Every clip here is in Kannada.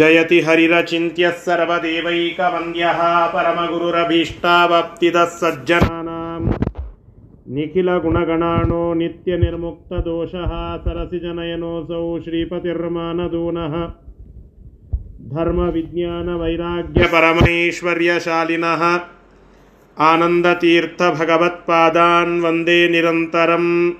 जयति हरिरचिन्त्यः सर्वदेवैकवन्द्यः परमगुरुरभीष्टावप्तिदः सज्जनानाम्। निखिलगुणगणाणो नित्यनिर्मुक्तदोषः सरसिजनयनोऽसौ श्रीपतिर्मानदूनः। धर्मविज्ञानवैराग्यपरमैश्वर्यशालिनः। आनन्दतीर्थभगवत्पादान् वन्दे निरन्तरम्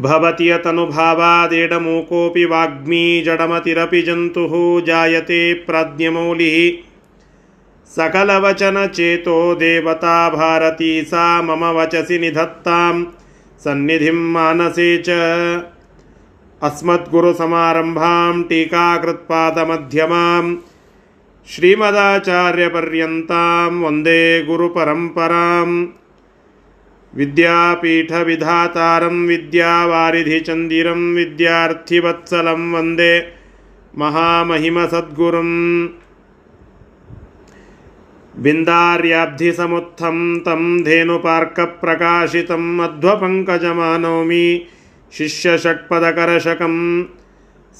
भवति यतनुभावादेडमूकोऽपि वाग्मी जडमतिरपि जन्तुः जायते प्राज्ञमौलिः। सकलवचनचेतो देवता भारती सा मम वचसि निधत्तां सन्निधिं मानसे च। अस्मद्गुरुसमारम्भां टीकाकृत्पादमध्यमां श्रीमदाचार्यपर्यन्तां वंदे गुरुपरम्पराम्। विद्यापीठविधातारं विद्यावारिधिचन्दिरं विद्यार्थिवत्सलं वंदे महामहिमसद्गुरुम्। बिन्दार्याब्धिसमुत्थं तं धेनुपार्कप्रकाशितम् अध्वपङ्कजमानौमि शिष्यषट्पदकरशकं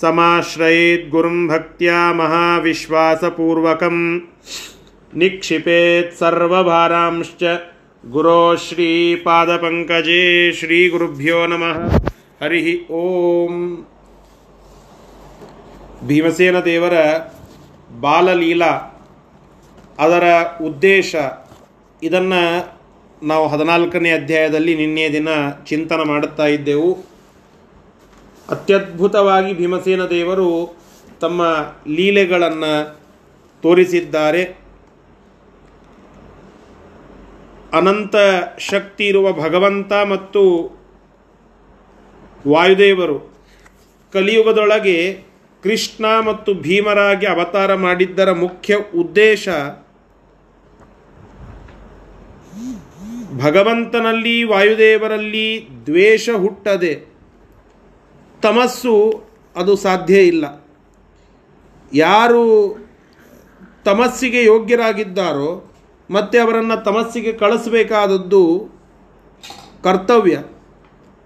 समाश्रयेद्गुरुं भक्त्या महाविश्वासपूर्वकं निक्षिपेत् सर्वभारांश्च श्रीपादपङ्कजे ಶ್ರೀ ಗುರುಭ್ಯೋ ನಮಃ ಹರಿ ಓಂ ಭೀಮಸೇನ ದೇವರ ಬಾಲಲೀಲಾ, ಅದರ ಉದ್ದೇಶ ಇದನ್ನು ನಾವು ಹದಿನಾಲ್ಕನೇ ಅಧ್ಯಾಯದಲ್ಲಿ ನಿನ್ನೆ ದಿನ ಚಿಂತನೆ ಮಾಡುತ್ತಾ ಇದ್ದೆವು. ಅತ್ಯದ್ಭುತವಾಗಿ ಭೀಮಸೇನ ದೇವರು ತಮ್ಮ ಲೀಲೆಗಳನ್ನು ತೋರಿಸಿದ್ದಾರೆ. ಅನಂತ ಶಕ್ತಿ ಇರುವ ಭಗವಂತ ಮತ್ತು ವಾಯುದೇವರು ಕಲಿಯುಗದೊಳಗೆ ಕೃಷ್ಣ ಮತ್ತು ಭೀಮರಾಗಿ ಅವತಾರ ಮಾಡಿದ್ದರ ಮುಖ್ಯ ಉದ್ದೇಶ ಭಗವಂತನಲ್ಲಿ ವಾಯುದೇವರಲ್ಲಿ ದ್ವೇಷ ಹುಟ್ಟದೆ ತಮಸ್ಸು ಅದು ಸಾಧ್ಯ ಇಲ್ಲ. ಯಾರು ತಮಸ್ಸಿಗೆ ಯೋಗ್ಯರಾಗಿದ್ದಾರೋ ಮತ್ತೆ ಅವರನ್ನು ತಮಸ್ಸಿಗೆ ಕಳಿಸಬೇಕಾದದ್ದು ಕರ್ತವ್ಯ.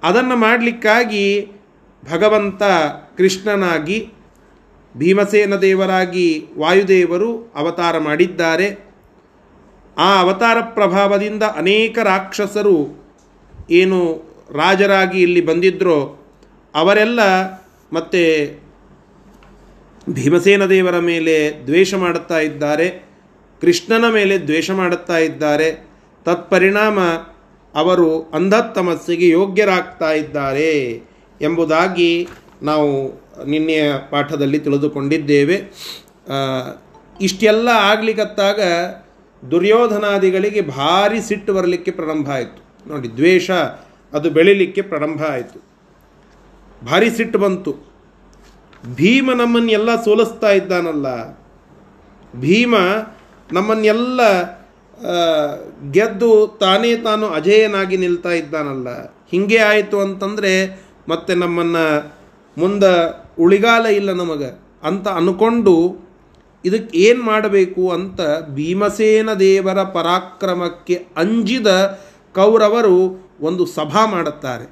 ಅದನ್ನು ಮಾಡಲಿಕ್ಕಾಗಿ ಭಗವಂತ ಕೃಷ್ಣನಾಗಿ, ಭೀಮಸೇನ ದೇವರಾಗಿ ವಾಯುದೇವರು ಅವತಾರ ಮಾಡಿದ್ದಾರೆ. ಆ ಅವತಾರ ಪ್ರಭಾವದಿಂದ ಅನೇಕ ರಾಕ್ಷಸರು ಏನು ರಾಜರಾಗಿ ಇಲ್ಲಿ ಬಂದಿದ್ದರೋ ಅವರೆಲ್ಲ ಮತ್ತೆ ಭೀಮಸೇನ ದೇವರ ಮೇಲೆ ದ್ವೇಷ ಮಾಡುತ್ತಾ ಇದ್ದಾರೆ. ಕೃಷ್ಣನ ಮೇಲೆ ದ್ವೇಷ ಮಾಡುತ್ತಾ ಇದ್ದಾರೆ. ತತ್ಪರಿಣಾಮ ಅವರು ಅಂಧತ್ತಮಸ್ಸಿಗೆ ಯೋಗ್ಯರಾಗ್ತಾ ಇದ್ದಾರೆ ಎಂಬುದಾಗಿ ನಾವು ನಿನ್ನೆಯ ಪಾಠದಲ್ಲಿ ತಿಳಿದುಕೊಂಡಿದ್ದೇವೆ. ಇಷ್ಟೆಲ್ಲ ಆಗ್ಲಿಕ್ಕತ್ತಾಗ ದುರ್ಯೋಧನಾದಿಗಳಿಗೆ ಭಾರಿ ಸಿಟ್ಟು ಬರಲಿಕ್ಕೆ ಪ್ರಾರಂಭ ಆಯಿತು. ನೋಡಿ, ದ್ವೇಷ ಅದು ಬೆಳಿಲಿಕ್ಕೆ ಪ್ರಾರಂಭ ಆಯಿತು. ಭಾರಿ ಸಿಟ್ಟು ಬಂತು. ಭೀಮ ನಮ್ಮನ್ನೆಲ್ಲ ಸೋಲಿಸ್ತಾ ಇದ್ದಾನಲ್ಲ. ಭೀಮ ನಮ್ಮನ್ನೆಲ್ಲ ಗೆದ್ದು ತಾನೇ ತಾನು ಅಜೇಯನಾಗಿ ನಿಲ್ತಾ ಇದ್ದಾನಲ್ಲ. ಹೀಗೆ ಆಯಿತು ಅಂತಂದರೆ ಮತ್ತೆ ನಮ್ಮನ್ನು ಮುಂದೆ ಉಳಿಗಾಲ ಇಲ್ಲ ನಮಗೆ. ಅಂತ ಅಂದ್ಕೊಂಡು ಇದಕ್ಕೆ ಏನು ಮಾಡಬೇಕು ಅಂತ ಭೀಮಸೇನ ದೇವರ ಪರಾಕ್ರಮಕ್ಕೆ ಅಂಜಿದ ಕೌರವರು ಒಂದು ಸಭಾ ಮಾಡುತ್ತಾರೆ.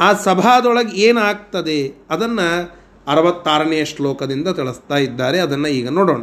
ಆ ಸಭಾದೊಳಗೆ ಏನಾಗ್ತದೆ? ಅದನ್ನು ಅರವತ್ತಾರನೆಯ ಶ್ಲೋಕದಿಂದ ತಿಳಿಸ್ತಾ ಇದ್ದಾರೆ. ಅದನ್ನು ಈಗ ನೋಡೋಣ.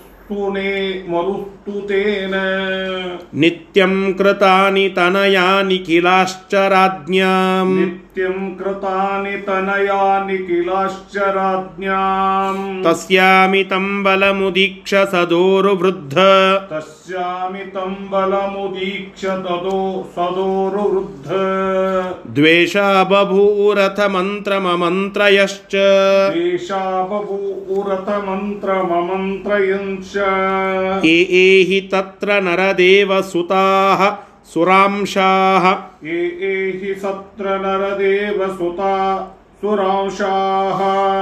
मरुस्तुतेन नित्यं कृतानि तनयानि किलाश्च राज्ञाम् नित्यं कृतानि तनयानि किलाश्च राज्ञाम् तस्यामितं बलमुदीक्ष सदोरुवृद्ध। तस्यामितं बलमुदीक्ष तदो सदोरुवृद्ध। द्वेषा बभूरथ मन्त्रममन्त्रयश्च द्वेषा बभूरथ एहि तत्र नरदेवसुताः सुरांशाः। एहि सत्र नरदेवसुता। सुरांशाः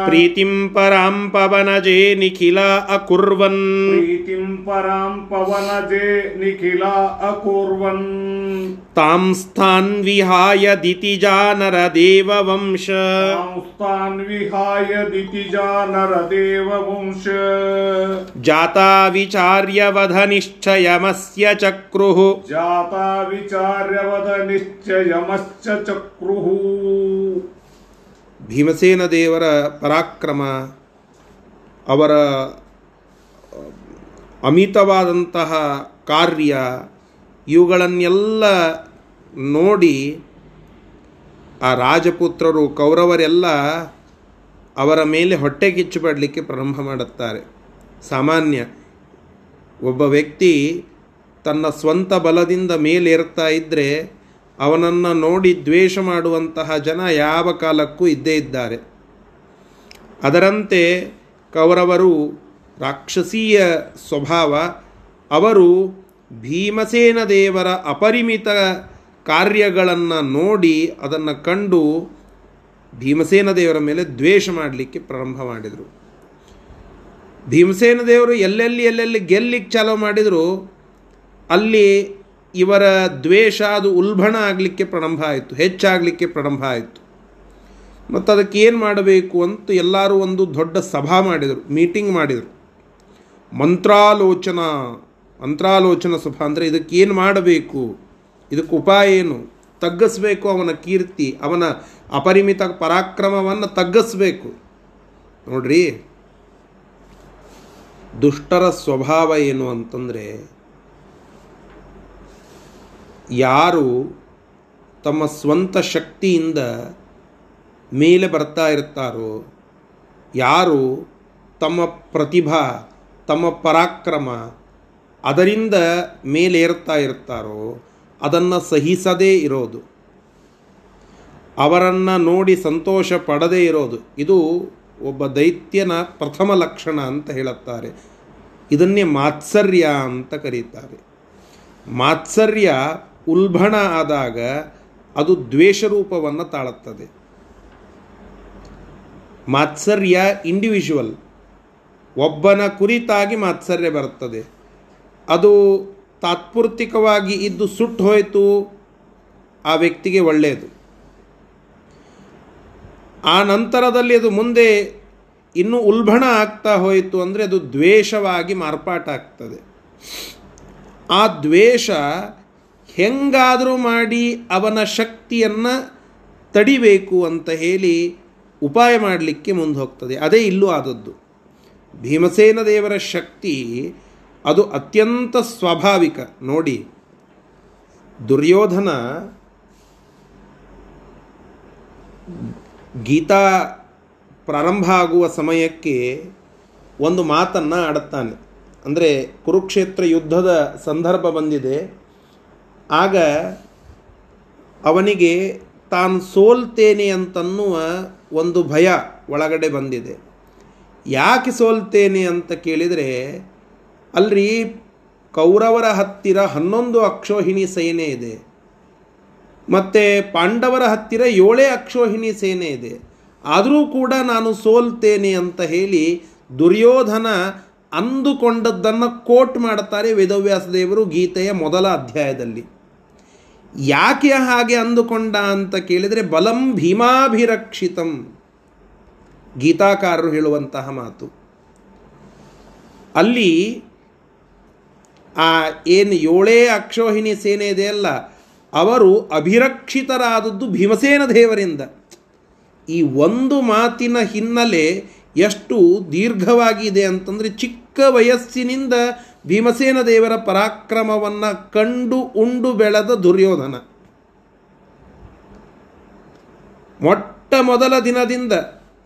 प्रीतिं परां पवनजे निखिला अकुर्वन्। प्रीतिं परां पवनजे निखिला अकुर्वन्। तां स्थान् विहाय दितिजा नरदेववंश तां विहाय दितिजा नरदेववंश जाता विचार्य वधनिश्चयमस्य चक्रुः। जाता विचार्य वधनिश्चयमस्य चक्रुः। ಭೀಮಸೇನ ದೇವರ ಪರಾಕ್ರಮ, ಅವರ ಅಮಿತವಾದಂತಹ ಕಾರ್ಯ, ಇವುಗಳನ್ನೆಲ್ಲ ನೋಡಿ ಆ ರಾಜಪುತ್ರರು, ಕೌರವರೆಲ್ಲ ಅವರ ಮೇಲೆ ಹೊಟ್ಟೆ ಕಿಚ್ಚು ಪಡಲಿಕ್ಕೆ ಪ್ರಾರಂಭ ಮಾಡುತ್ತಾರೆ. ಸಾಮಾನ್ಯ ಒಬ್ಬ ವ್ಯಕ್ತಿ ತನ್ನ ಸ್ವಂತ ಬಲದಿಂದ ಮೇಲೇರ್ತಾ ಇದ್ದರೆ ಅವನನ್ನು ನೋಡಿ ದ್ವೇಷ ಮಾಡುವಂತಹ ಜನ ಯಾವ ಕಾಲಕ್ಕೂ ಇದ್ದೇ ಇದ್ದಾರೆ. ಅದರಂತೆ ಕೌರವರು ರಾಕ್ಷಸೀಯ ಸ್ವಭಾವ, ಅವರು ಭೀಮಸೇನ ದೇವರ ಅಪರಿಮಿತ ಕಾರ್ಯಗಳನ್ನು ನೋಡಿ ಅದನ್ನು ಕಂಡು ಭೀಮಸೇನ ದೇವರ ಮೇಲೆ ದ್ವೇಷ ಮಾಡಲಿಕ್ಕೆ ಪ್ರಾರಂಭ ಮಾಡಿದರು. ಭೀಮಸೇನ ದೇವರು ಎಲ್ಲೆಲ್ಲಿ ಎಲ್ಲೆಲ್ಲಿ ಗೆಲ್ಲಿಕ್ಕೆ ಚಾಲೋ ಮಾಡಿದರು, ಅಲ್ಲಿ ಇವರ ದ್ವೇಷ ಅದು ಉಲ್ಬಣ ಆಗಲಿಕ್ಕೆ ಪ್ರಾರಂಭ ಆಯಿತು, ಹೆಚ್ಚಾಗಲಿಕ್ಕೆ ಪ್ರಾರಂಭ ಆಯಿತು. ಮತ್ತು ಅದಕ್ಕೆ ಏನು ಮಾಡಬೇಕು ಅಂತ ಎಲ್ಲರೂ ಒಂದು ದೊಡ್ಡ ಸಭಾ ಮಾಡಿದರು, ಮೀಟಿಂಗ್ ಮಾಡಿದರು. ಮಂತ್ರಾಲೋಚನಾ ಮಂತ್ರಾಲೋಚನಾ ಸಭಾ ಅಂದರೆ ಇದಕ್ಕೆ ಏನು ಮಾಡಬೇಕು, ಇದಕ್ಕೆ ಉಪಾಯ ಏನು? ತಗ್ಗಿಸ್ಬೇಕು ಅವನ ಕೀರ್ತಿ, ಅವನ ಅಪರಿಮಿತ ಪರಾಕ್ರಮವನ್ನು ತಗ್ಗಿಸ್ಬೇಕು. ನೋಡ್ರಿ, ದುಷ್ಟರ ಸ್ವಭಾವ ಏನು ಅಂತಂದರೆ ಯಾರು ತಮ್ಮ ಸ್ವಂತ ಶಕ್ತಿಯಿಂದ ಮೇಲೆ ಬರ್ತಾ ಇರ್ತಾರೋ, ಯಾರು ತಮ್ಮ ಪ್ರತಿಭಾ, ತಮ್ಮ ಪರಾಕ್ರಮ ಅದರಿಂದ ಮೇಲೇರ್ತಾ ಇರ್ತಾರೋ, ಅದನ್ನು ಸಹಿಸದೇ ಇರೋದು. ಅವರನ್ನು ನೋಡಿ ಸಂತೋಷ ಪಡದೇ ಇರೋದು. ಇದು ಒಬ್ಬ ದೈತ್ಯನ ಪ್ರಥಮ ಲಕ್ಷಣ ಅಂತ ಹೇಳುತ್ತಾರೆ. ಇದನ್ನೇ ಮಾತ್ಸರ್ಯ ಅಂತ ಕರೀತಾರೆ. ಮಾತ್ಸರ್ಯ ಉಲ್ಬಣ ಆದಾಗ ಅದು ದ್ವೇಷ ರೂಪವನ್ನು ತಾಳುತ್ತದೆ. ಮಾತ್ಸರ್ಯ ಇಂಡಿವಿಜುವಲ್ ಒಬ್ಬನ ಕುರಿತಾಗಿ ಮಾತ್ಸರ್ಯ ಬರುತ್ತದೆ. ಅದು ತಾತ್ಪೂರ್ತಿಕವಾಗಿ ಇದ್ದು ಸುಟ್ಟು ಹೋಯಿತು, ಆ ವ್ಯಕ್ತಿಗೆ ಒಳ್ಳೆಯದು. ಆ ನಂತರದಲ್ಲಿ ಅದು ಮುಂದೆ ಇನ್ನೂ ಉಲ್ಬಣ ಆಗ್ತಾ ಹೋಯಿತು ಅಂದರೆ ಅದು ದ್ವೇಷವಾಗಿ ಮಾರ್ಪಾಟಾಗ್ತದೆ ಆ ದ್ವೇಷ ಹೆಂಗಾದರೂ ಮಾಡಿ ಅವನ ಶಕ್ತಿಯನ್ನು ತಡಿಬೇಕು ಅಂತ ಹೇಳಿ ಉಪಾಯ ಮಾಡಲಿಕ್ಕೆ ಮುಂದೆ ಹೋಗ್ತದೆ. ಅದೇ ಇಲ್ಲೂ ಆದದ್ದು. ಭೀಮಸೇನ ದೇವರ ಶಕ್ತಿ ಅದು ಅತ್ಯಂತ ಸ್ವಾಭಾವಿಕ. ನೋಡಿ, ದುರ್ಯೋಧನ ಗೀತಾ ಪ್ರಾರಂಭ ಆಗುವ ಸಮಯಕ್ಕೆ ಒಂದು ಮಾತನ್ನು ಆಡುತ್ತಾನೆ. ಅಂದರೆ ಕುರುಕ್ಷೇತ್ರ ಯುದ್ಧದ ಸಂದರ್ಭ ಬಂದಿದೆ. ಆಗ ಅವನಿಗೆ ತಾನು ಸೋಲ್ತೇನೆ ಅಂತನ್ನುವ ಒಂದು ಭಯ ಒಳಗಡೆ ಬಂದಿದೆ. ಯಾಕೆ ಸೋಲ್ತೇನೆ ಅಂತ ಕೇಳಿದರೆ, ಅಲ್ರಿ ಕೌರವರ ಹತ್ತಿರ ಹನ್ನೊಂದು ಅಕ್ಷೋಹಿಣಿ ಸೇನೆ ಇದೆ. ಮತ್ತು ಪಾಂಡವರ ಹತ್ತಿರ ಏಳೇ ಅಕ್ಷೋಹಿಣಿ ಸೇನೆ ಇದೆ. ಆದರೂ ಕೂಡ ನಾನು ಸೋಲ್ತೇನೆ ಅಂತ ಹೇಳಿ ದುರ್ಯೋಧನ ಅಂದುಕೊಂಡದ್ದನ್ನು ಕೋಟ್ ಮಾಡುತ್ತಾರೆ ವೇದವ್ಯಾಸ ದೇವರು ಗೀತೆಯ ಮೊದಲ ಅಧ್ಯಾಯದಲ್ಲಿ. ಯಾಕೆ ಹಾಗೆ ಅಂದುಕೊಂಡ ಅಂತ ಕೇಳಿದರೆ ಬಲಂ ಭೀಮಾಭಿರಕ್ಷಿತಂ. ಗೀತಾಕಾರರು ಹೇಳುವಂತಹ ಮಾತು. ಅಲ್ಲಿ ಆ ಏನು ಏಳೇ ಅಕ್ಷೋಹಿಣಿ ಸೇನೆ ಇದೆಯಲ್ಲ ಅವರು ಅಭಿರಕ್ಷಿತರಾದದ್ದು ಭೀಮಸೇನ ದೇವರಿಂದ. ಈ ಒಂದು ಮಾತಿನ ಹಿನ್ನೆಲೆ ಎಷ್ಟು ದೀರ್ಘವಾಗಿದೆ ಅಂತಂದರೆ ಚಿಕ್ಕ ವಯಸ್ಸಿನಿಂದ ಭೀಮಸೇನ ದೇವರ ಪರಾಕ್ರಮವನ್ನು ಕಂಡು ಉಂಡು ಬೆಳೆದ ದುರ್ಯೋಧನ. ಮೊಟ್ಟ ಮೊದಲ ದಿನದಿಂದ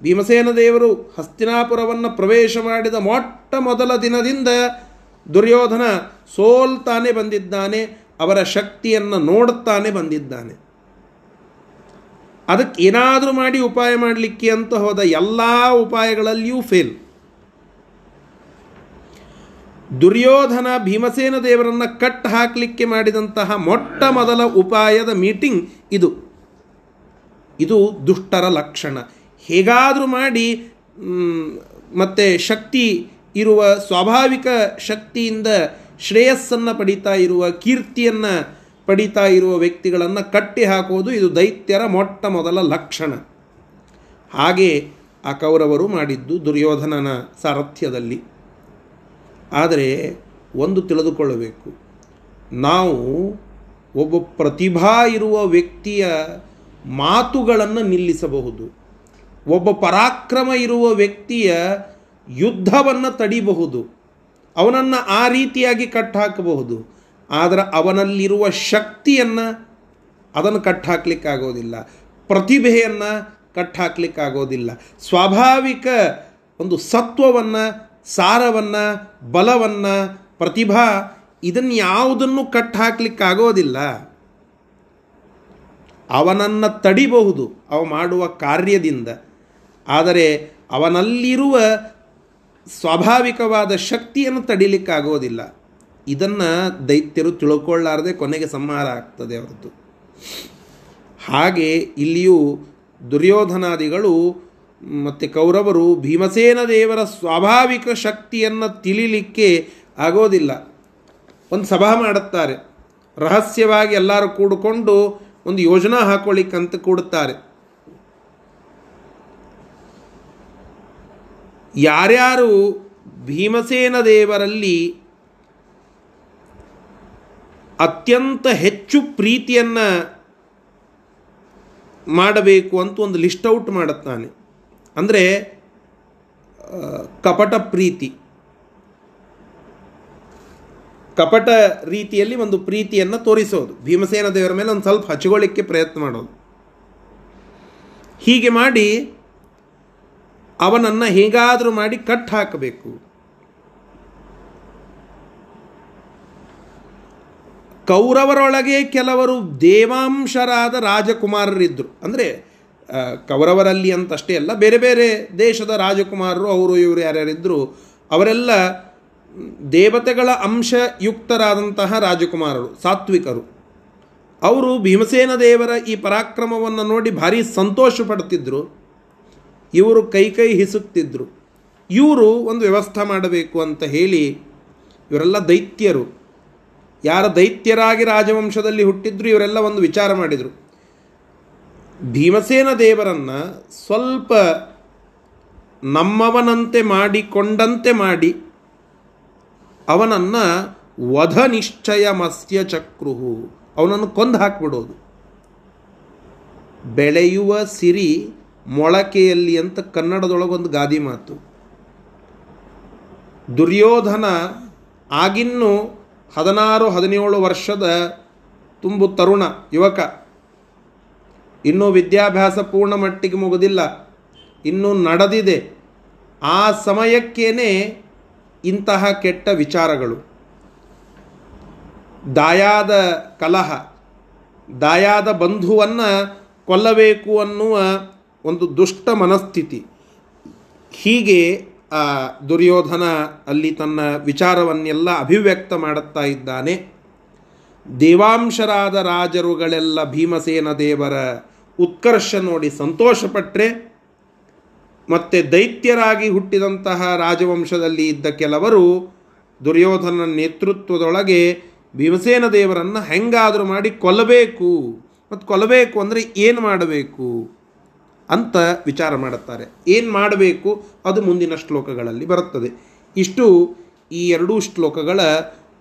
ಭೀಮಸೇನ ದೇವರು ಹಸ್ತಿನಾಪುರವನ್ನು ಪ್ರವೇಶ ಮಾಡಿದ ಮೊಟ್ಟ ಮೊದಲ ದಿನದಿಂದ ದುರ್ಯೋಧನ ಸೋಲ್ತಾನೆ ಬಂದಿದ್ದಾನೆ, ಅವರ ಶಕ್ತಿಯನ್ನು ನೋಡುತ್ತಾನೆ ಬಂದಿದ್ದಾನೆ. ಅದಕ್ಕೆ ಏನಾದರೂ ಮಾಡಿ ಉಪಾಯ ಮಾಡಲಿಕ್ಕೆ ಅಂತ ಹೋದ ಎಲ್ಲ ಉಪಾಯಗಳಲ್ಲಿಯೂ ಫೇಲ್ ದುರ್ಯೋಧನ ಭೀಮಸೇನ ದೇವರನ್ನು ಕಟ್ ಹಾಕಲಿಕ್ಕೆ ಮಾಡಿದಂತಹ ಮೊಟ್ಟ ಮೊದಲ ಉಪಾಯದ ಮೀಟಿಂಗ್ ಇದು. ಇದು ದುಷ್ಟರ ಲಕ್ಷಣ. ಹೇಗಾದರೂ ಮಾಡಿ ಮತ್ತು ಶಕ್ತಿ ಇರುವ ಸ್ವಾಭಾವಿಕ ಶಕ್ತಿಯಿಂದ ಶ್ರೇಯಸ್ಸನ್ನು ಪಡಿತಾ ಇರುವ, ಕೀರ್ತಿಯನ್ನು ಪಡಿತಾ ಇರುವ ವ್ಯಕ್ತಿಗಳನ್ನು ಕಟ್ಟಿ ಹಾಕುವುದು ಇದು ದೈತ್ಯರ ಮೊಟ್ಟ ಮೊದಲ ಲಕ್ಷಣ. ಹಾಗೆ ಆ ಕೌರವರು ಮಾಡಿದ್ದು ದುರ್ಯೋಧನನ ಸಾರಥ್ಯದಲ್ಲಿ. ಆದರೆ ಒಂದು ತಿಳಿದುಕೊಳ್ಳಬೇಕು. ನಾವು ಒಬ್ಬ ಪ್ರತಿಭಾ ಇರುವ ವ್ಯಕ್ತಿಯ ಮಾತುಗಳನ್ನು ನಿಲ್ಲಿಸಬಹುದು. ಒಬ್ಬ ಪರಾಕ್ರಮ ಇರುವ ವ್ಯಕ್ತಿಯ ಯುದ್ಧವನ್ನು ತಡಿಬಹುದು. ಅವನನ್ನು ಆ ರೀತಿಯಾಗಿ ಕಟ್ಟಾಕಬಹುದು ಆದರೆ ಅವನಲ್ಲಿರುವ ಶಕ್ತಿಯನ್ನು ಅದನ್ನು ಕಟ್ಟಾಕ್ಲಿಕ್ಕಾಗೋದಿಲ್ಲ ಪ್ರತಿಭೆಯನ್ನು ಕಟ್ಟಾಕ್ಲಿಕ್ಕಾಗೋದಿಲ್ಲ ಸ್ವಾಭಾವಿಕ ಒಂದು ಸತ್ವವನ್ನು ಸಾರವನ್ನು, ಬಲವನ್ನು, ಪ್ರತಿಭಾ ಇದನ್ನು ಯಾವುದನ್ನು ಕಟ್ಟಾಕ್ಲಿಕ್ಕಾಗೋದಿಲ್ಲ ಅವನನ್ನು ತಡಿಬಹುದು, ಅವ ಮಾಡುವ ಕಾರ್ಯದಿಂದ. ಆದರೆ ಅವನಲ್ಲಿರುವ ಸ್ವಾಭಾವಿಕವಾದ ಶಕ್ತಿಯನ್ನು ತಡಿಲಿಕ್ಕಾಗೋದಿಲ್ಲ. ಇದನ್ನು ದೈತ್ಯರು ತಿಳ್ಕೊಳ್ಳಾರದೆ ಕೊನೆಗೆ ಸಂಹಾರ ಆಗ್ತದೆ ಅವರದ್ದು. ಹಾಗೆ ಇಲ್ಲಿಯೂ ದುರ್ಯೋಧನಾದಿಗಳು ಮತ್ತು ಕೌರವರು ಭೀಮಸೇನ ದೇವರ ಸ್ವಾಭಾವಿಕ ಶಕ್ತಿಯನ್ನು ತಿಳಿಲಿಕ್ಕೆ ಆಗೋದಿಲ್ಲ. ಒಂದು ಸಭಾ ಮಾಡುತ್ತಾರೆ. ರಹಸ್ಯವಾಗಿ ಎಲ್ಲರೂ ಕೂಡಿಕೊಂಡು ಒಂದು ಯೋಜನಾ ಹಾಕೊಳ್ಳಿಕ್ಕಂತ ಕೂಡುತ್ತಾರೆ. ಯಾರ್ಯಾರು ಭೀಮಸೇನ ದೇವರಲ್ಲಿ ಅತ್ಯಂತ ಹೆಚ್ಚು ಪ್ರೀತಿಯನ್ನು ಮಾಡಬೇಕು ಅಂತ ಒಂದು ಲಿಸ್ಟ್ ಔಟ್ ಮಾಡುತ್ತಾನೆ. ಅಂದರೆ ಕಪಟ ಪ್ರೀತಿ. ಕಪಟ ರೀತಿಯಲ್ಲಿ ಒಂದು ಪ್ರೀತಿಯನ್ನು ತೋರಿಸೋದು. ಭೀಮಸೇನ ದೇವರ ಮೇಲೆ ಒಂದು ಸ್ವಲ್ಪ ಹಚ್ಕೊಳ್ಳಿಕ್ಕೆ ಪ್ರಯತ್ನ ಮಾಡೋದು. ಹೀಗೆ ಮಾಡಿ ಅವನನ್ನು ಹೇಗಾದರೂ ಮಾಡಿ ಕಟ್ ಹಾಕಬೇಕು. ಕೌರವರೊಳಗೆ ಕೆಲವರು ದೇವಾಂಶರಾದ ರಾಜಕುಮಾರರಿದ್ದರು ಅಂದರೆ ಕೌರವರಲ್ಲಿ ಅಂತಷ್ಟೇ ಅಲ್ಲ, ಬೇರೆ ಬೇರೆ ದೇಶದ ರಾಜಕುಮಾರರು, ಅವರು ಇವರು ಯಾರ್ಯಾರಿದ್ದರು ಅವರೆಲ್ಲ ದೇವತೆಗಳ ಅಂಶಯುಕ್ತರಾದಂತಹ ರಾಜಕುಮಾರರು, ಸಾತ್ವಿಕರು. ಅವರು ಭೀಮಸೇನ ದೇವರ ಈ ಪರಾಕ್ರಮವನ್ನು ನೋಡಿ ಭಾರಿ ಸಂತೋಷ ಪಡ್ತಿದ್ದರು ಇವರು ಕೈ ಕೈ ಹಿಸುಕ್ತಿದ್ರು. ಇವರು ಒಂದು ವ್ಯವಸ್ಥೆ ಮಾಡಬೇಕು ಅಂತ ಹೇಳಿ ಇವರೆಲ್ಲ ದೈತ್ಯರು. ಯಾರ ದೈತ್ಯರಾಗಿ ರಾಜವಂಶದಲ್ಲಿ ಹುಟ್ಟಿದ್ರು, ಇವರೆಲ್ಲ ಒಂದು ವಿಚಾರ ಮಾಡಿದರು. ಭೀಮಸೇನ ದೇವರನ್ನು ಸ್ವಲ್ಪ ನಮ್ಮವನಂತೆ ಮಾಡಿಕೊಂಡಂತೆ ಮಾಡಿ ಅವನನ್ನು ವಧ ನಿಶ್ಚಯ ಮತ್ಸ್ಯ ಚಕ್ರುಹು. ಅವನನ್ನು ಕೊಂದು ಹಾಕಿಬಿಡೋದು. ಬೆಳೆಯುವ ಸಿರಿ ಮೊಳಕೆಯಲ್ಲಿ ಅಂತ ಕನ್ನಡದೊಳಗೊಂದು ಗಾದಿ ಮಾತು. ದುರ್ಯೋಧನ ಆಗಿನ್ನೂ ಹದಿನಾರು, ಹದಿನೇಳು ವರ್ಷದ ತುಂಬು ತರುಣ ಯುವಕ. ಇನ್ನೂ ವಿದ್ಯಾಭ್ಯಾಸ ಪೂರ್ಣ ಮಟ್ಟಿಗೆ ಮುಗುದಿಲ್ಲ, ಇನ್ನೂ ನಡೆದಿದೆ. ಆ ಸಮಯಕ್ಕೇನೆ ಇಂತಹ ಕೆಟ್ಟ ವಿಚಾರಗಳು. ದಾಯಾದ ಕಲಹ, ದಾಯಾದ ಬಂಧುವನ್ನು ಕೊಲ್ಲಬೇಕು ಅನ್ನುವ ಒಂದು ದುಷ್ಟ ಮನಸ್ಥಿತಿ. ಹೀಗೆ ಆ ದುರ್ಯೋಧನ ಅಲ್ಲಿ ತನ್ನ ವಿಚಾರವನ್ನೆಲ್ಲ ಅಭಿವ್ಯಕ್ತ ಮಾಡುತ್ತಾ ಇದ್ದಾನೆ. ದೇವಾಂಶರಾದ ರಾಜರುಗಳೆಲ್ಲ ಭೀಮಸೇನ ದೇವರ ಉತ್ಕರ್ಷ ನೋಡಿ ಸಂತೋಷಪಟ್ಟರೆ ಮತ್ತು ದೈತ್ಯರಾಗಿ ಹುಟ್ಟಿದಂತಹ ರಾಜವಂಶದಲ್ಲಿ ಇದ್ದ ಕೆಲವರು ದುರ್ಯೋಧನ ನೇತೃತ್ವದೊಳಗೆ ಭೀಮಸೇನ ದೇವರನ್ನು ಹೆಂಗಾದರೂ ಮಾಡಿ ಕೊಲ್ಲಬೇಕು. ಮತ್ತು ಕೊಲ್ಲಬೇಕು ಅಂದರೆ ಏನು ಮಾಡಬೇಕು ಅಂತ ವಿಚಾರ ಮಾಡುತ್ತಾರೆ. ಏನು ಮಾಡಬೇಕು ಅದು ಮುಂದಿನ ಶ್ಲೋಕಗಳಲ್ಲಿ ಬರುತ್ತದೆ. ಇಷ್ಟು ಈ ಎರಡೂ ಶ್ಲೋಕಗಳ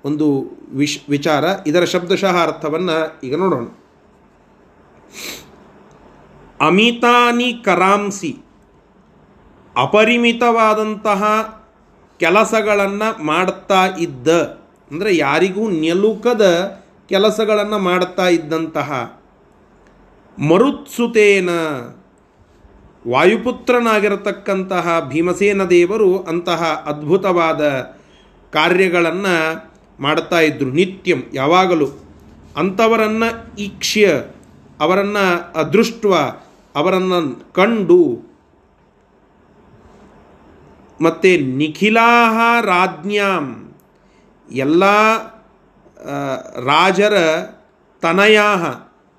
ಒಂದು ವಿಶ್ ವಿಚಾರ. ಇದರ ಶಬ್ದಶಃ ಅರ್ಥವನ್ನು ಈಗ ನೋಡೋಣ. ಅಮಿತಾನಿ ಕರಾಂಸಿ ಅಪರಿಮಿತವಾದಂತಹ ಕೆಲಸಗಳನ್ನು ಮಾಡ್ತಾ ಇದ್ದ, ಅಂದರೆ ಯಾರಿಗೂ ನೆಲುಕದ ಕೆಲಸಗಳನ್ನು ಮಾಡ್ತಾ ಇದ್ದಂತಹ ಮರುತ್ಸುತೇನ ವಾಯುಪುತ್ರನಾಗಿರತಕ್ಕಂತಹ ಭೀಮಸೇನ ದೇವರು ಅಂತಹ ಅದ್ಭುತವಾದ ಕಾರ್ಯಗಳನ್ನು ಮಾಡ್ತಾ ಇದ್ದರು ನಿತ್ಯಂ, ಯಾವಾಗಲೂ. ಅಂಥವರನ್ನು ಈಕ್ಷ್ಯ, ಅವರನ್ನು ಅದೃಷ್ಟ ಅವರನ್ನು ಕಂಡು ಮತ್ತು ನಿಖಿಲಾಹ ರಾಜ್ಞಾಂ ಎಲ್ಲ ರಾಜರ ತನಯಾಹ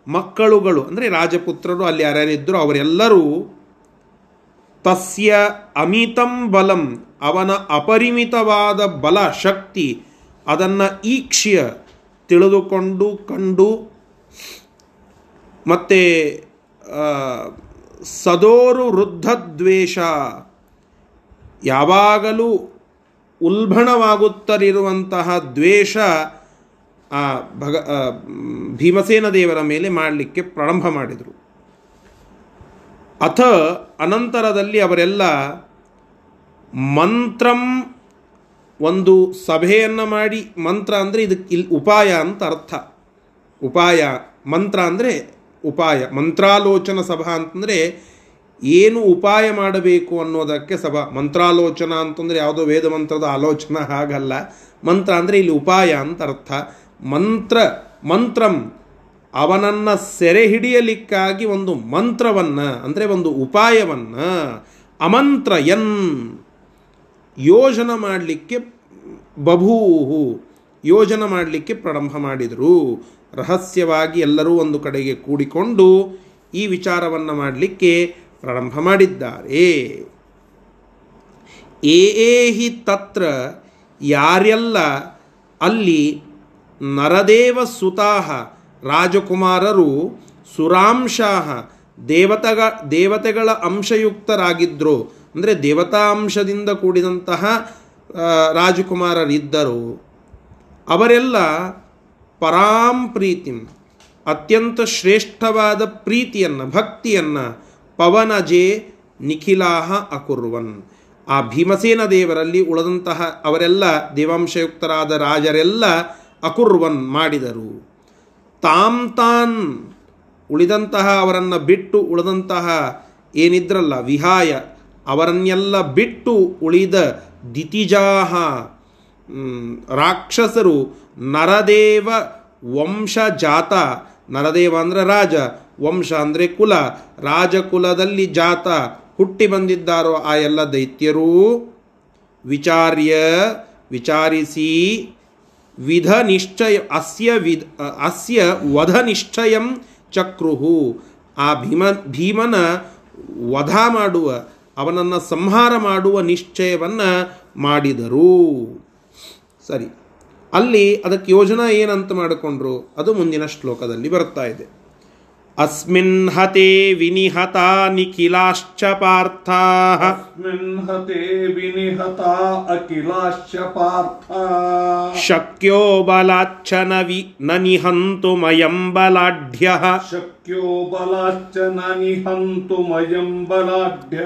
ಮಕ್ಕಳುಗಳು, ಅಂದರೆ ರಾಜಪುತ್ರರು ಅಲ್ಲಿ ಯಾರ್ಯಾರಿದ್ದರು ಅವರೆಲ್ಲರೂ ತಸ್ಯ ಅಮಿತಂ ಬಲಂ, ಅವನ ಅಪರಿಮಿತವಾದ ಬಲ ಶಕ್ತಿ ಅದನ್ನು ಈಕ್ಷ್ಯ ತಿಳಿದುಕೊಂಡು ಕಂಡು ಮತ್ತು ಸದೋರು ವೃದ್ಧದ್ವೇಷ. ಯಾವಾಗಲೂ ಉಲ್ಬಣವಾಗುತ್ತಲಿರುವಂತಹ ದ್ವೇಷ ಆ, ಭಗ ಭೀಮಸೇನ ದೇವರ ಮೇಲೆ ಮಾಡಲಿಕ್ಕೆ ಪ್ರಾರಂಭ ಮಾಡಿದರು. ಅಥ ಅನಂತರದಲ್ಲಿ ಅವರೆಲ್ಲ ಮಂತ್ರಂ ಒಂದು ಸಭೆಯನ್ನು ಮಾಡಿ, ಮಂತ್ರ ಅಂದರೆ ಇದಕ್ಕೆ ಇಲ್ಲಿ ಉಪಾಯ ಅಂತ ಅರ್ಥ. ಉಪಾಯ, ಮಂತ್ರ ಅಂದರೆ ಉಪಾಯ, ಮಂತ್ರಾಲೋಚನ ಸಭಾ ಅಂತಂದರೆ ಏನು ಉಪಾಯ ಮಾಡಬೇಕು ಅನ್ನೋದಕ್ಕೆ ಸಭಾ. ಮಂತ್ರಾಲೋಚನ ಅಂತಂದರೆ ಯಾವುದೋ ವೇದ ಮಂತ್ರದ ಆಲೋಚನೆ ಹಾಗಲ್ಲ. ಮಂತ್ರ ಅಂದರೆ ಇಲ್ಲಿ ಉಪಾಯ ಅಂತ ಅರ್ಥ. ಮಂತ್ರ, ಮಂತ್ರಂ ಅವನನ್ನು ಸೆರೆ ಹಿಡಿಯಲಿಕ್ಕಾಗಿ ಒಂದು ಮಂತ್ರವನ್ನು, ಅಂದರೆ ಒಂದು ಉಪಾಯವನ್ನು ಅಮಂತ್ರ ಎನ್ ಯೋಜನೆ ಮಾಡಲಿಕ್ಕೆ ಬಭೂಹು. ಯೋಜನೆ ಮಾಡಲಿಕ್ಕೆ ಪ್ರಾರಂಭ ಮಾಡಿದರು. ರಹಸ್ಯವಾಗಿ ಎಲ್ಲರೂ ಒಂದು ಕಡೆಗೆ ಕೂಡಿಕೊಂಡು ಈ ವಿಚಾರವನ್ನು ಮಾಡಲಿಕ್ಕೆ ಪ್ರಾರಂಭ ಮಾಡಿದ್ದಾರೆ. ಏ ಏ ಹಿ ತತ್ರ ಯಾರೆಲ್ಲ ಅಲ್ಲಿ ನರದೇವ ಸುತಾಹ ರಾಜಕುಮಾರರು ಸುರಾಂಶಾಹ ದೇವತಗ, ದೇವತೆಗಳ ಅಂಶಯುಕ್ತರಾಗಿದ್ದರು ಅಂದರೆ ದೇವತಾ ಅಂಶದಿಂದ ಕೂಡಿದಂತಹ ರಾಜಕುಮಾರರಿದ್ದರು. ಅವರೆಲ್ಲ ಪರಾಂ ಪ್ರೀತಿಂ, ಅತ್ಯಂತ ಶ್ರೇಷ್ಠವಾದ ಪ್ರೀತಿಯನ್ನು, ಭಕ್ತಿಯನ್ನು ಪವನಜೆ ನಿಖಿಲಾಹ ಅಕುರ್ವನ್. ಆ ಭೀಮಸೇನ ದೇವರಲ್ಲಿ ಉಳಿದಂತಹ ಅವರೆಲ್ಲ ದೇವಾಂಶಯುಕ್ತರಾದ ರಾಜರೆಲ್ಲ ಅಕುರ್ವನ್ ಮಾಡಿದರು. ತಾಂ ತಾನ್ ಉಳಿದಂತಹ ಅವರನ್ನು ಬಿಟ್ಟು ಉಳಿದಂತಹ ಏನಿದ್ರಲ್ಲ, ವಿಹಾಯ, ಅವರನ್ನೆಲ್ಲ ಬಿಟ್ಟು ಉಳಿದ ದಿತಿಜಾಹ ರಾಕ್ಷಸರು ನರದೇವ ವಂಶ ಜಾತ, ನರದೇವ ಅಂದರೆ ರಾಜ, ವಂಶ ಅಂದರೆ ಕುಲ, ರಾಜಕುಲದಲ್ಲಿ ಜಾತ, ಹುಟ್ಟಿ ಬಂದಿದ್ದಾರೋ ಆ ಎಲ್ಲ ದೈತ್ಯರೂ? ವಿಚಾರ್ಯ, ವಿಚಾರಿಸಿ, ವಿಧ ನಿಶ್ಚಯ, ಅಸ್ಯ ವಿಧ, ಅಸ್ಯ ವಧ ನಿಶ್ಚಯಂ ಚಕ್ರುಹು. ಆ ಭೀಮ, ಭೀಮನ ವಧ ಮಾಡುವ, ಅವನನ್ನು ಸಂಹಾರ ಮಾಡುವ ನಿಶ್ಚಯವನ್ನು ಮಾಡಿದರು. ಸರಿ. ಅಲ್ಲಿ ಅದಕ್ಕೆ ಯೋಜನಾ ಏನಂತ ಮಾಡಿಕೊಂಡ್ರು? ಅದು ಮುಂದಿನ ಶ್ಲೋಕದಲ್ಲಿ ಬರ್ತಾ ಇದೆ. ಅಸ್ಮಿನ್ ಹತೆ ವಿನಿಹತ ನಿಖಿಲಾಶ್ಚ ಪಾರ್ಥ. ಅಸ್ಮಿನ್ ಹತೆ ವಿನಿಹತಾ ಅಖಿಲಾಶ್ಚ ಪಾರ್ಥ. ಶಕ್ಯೋ ಬಲಾಚ್ಛ ನ ನಿಹಂತು ಮಯಂ ಬಲಾಢ್ಯ शक्यो बलाश्च न निहन्तुमयं बलाढ्य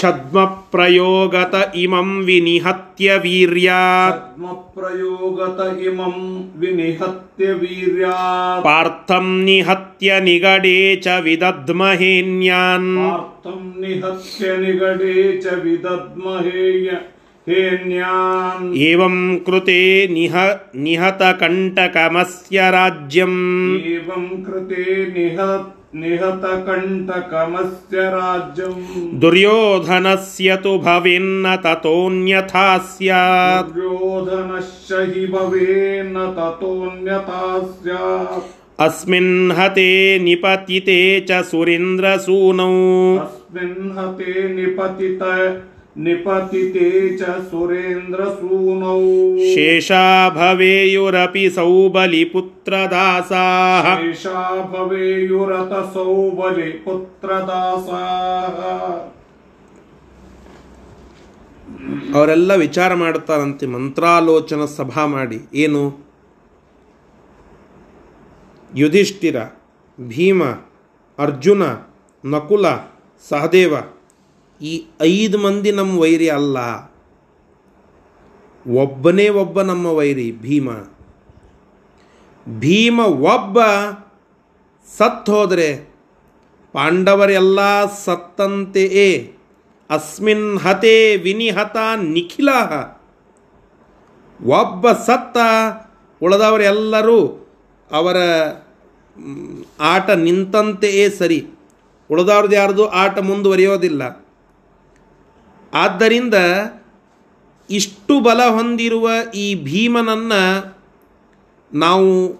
छद्मप्रयोगत इमं विनिहत्य वीर्यात् छद्मप्रयोगत इमं विनिहत्य वीर्यात् पार्थं निहत्य निगडे च विदद्महेन्यान् पार्थं निहत्य निगडे च विदद्महेय एवं कृते निह निहतकण्टकमस्य राज्यम् एवं कृते निह निहतकण्टकमस्य राज्यम् दुर्योधनस्य तु भवेन्न ततोऽन्यथा स्यात् दुर्योधनस्य हि भवेन्न ततोऽन्यथा स्यात् अस्मिन् हते निपतिते च सुरेन्द्रसूनौ अस्मिन् हते निपतित निपतिते च सुरेन्द्रसूनौ ಶೇಷಾ ಭವೇಯುರಪಿ ಸೌಬಲಿಪುತ್ರದಾಸಾಃ एषा भवेयुरतसौ बलिपुत्रदासाः ಅವರೆಲ್ಲ ವಿಚಾರ ಮಾಡ್ತಾರಂತೆ ಮಂತ್ರಾಲೋಚನ ಸಭಾ ಮಾಡಿ ಏನು ಯುಧಿಷ್ಠಿರ ಭೀಮ ಅರ್ಜುನ ನಕುಲ ಸಹದೇವ ಈ ಐದು ಮಂದಿ ನಮ್ಮ ವೈರಿ ಅಲ್ಲ. ಒಬ್ಬನೇ ಒಬ್ಬ ನಮ್ಮ ವೈರಿ, ಭೀಮ. ಭೀಮ ಒಬ್ಬ ಸತ್ ಹೋದರೆ ಪಾಂಡವರೆಲ್ಲ ಸತ್ತಂತೆಯೇ ಅಸ್ಮಿನ್ ಹತೆ ವಿನಿಹತ ನಿಖಿಲ. ಒಬ್ಬ ಸತ್ತ ಉಳಿದವರೆಲ್ಲರೂ ಅವರ ಆಟ ನಿಂತಂತೆಯೇ ಸರಿ. ಉಳಿದವ್ರದ್ದು ಯಾರ್ದು ಆಟ ಮುಂದುವರಿಯೋದಿಲ್ಲ. ಆದ್ದರಿಂದ ಇಷ್ಟು ಬಲ ಹೊಂದಿರುವ ಈ ಭೀಮನನ್ನು ನಾವು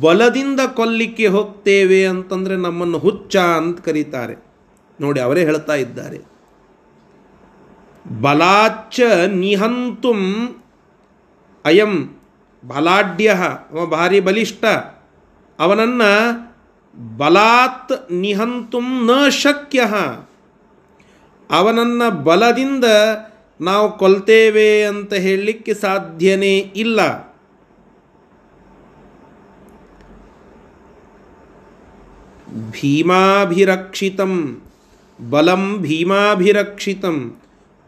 ಬಲದಿಂದ ಕೊಲ್ಲಿಕ್ಕೆ ಹೋಗ್ತೇವೆ ಅಂತಂದರೆ ನಮ್ಮನ್ನು ಹುಚ್ಚ ಅಂತ ಕರೀತಾರೆ. ನೋಡಿ, ಅವರೇ ಹೇಳ್ತಾ ಇದ್ದಾರೆ. ಬಲಾಚ್ಚ ನಿಹಂತುಂ ಅಯಂ ಬಲಾಢ್ಯ, ಅವ ಭಾರಿ ಬಲಿಷ್ಠ. ಅವನನ್ನು ಬಲಾತ್ ನಿಹಂತುಂ ನ ಶಕ್ಯ. ಅವನನ್ನು ಬಲದಿಂದ ನಾವು ಕೊಲ್ತೇವೆ ಅಂತ ಹೇಳಲಿಕ್ಕೆ ಸಾಧ್ಯನೇ ಇಲ್ಲ. ಭೀಮಾಭಿರಕ್ಷಿತಂ, ಬಲಂ ಭೀಮಾಭಿರಕ್ಷಿತಂ.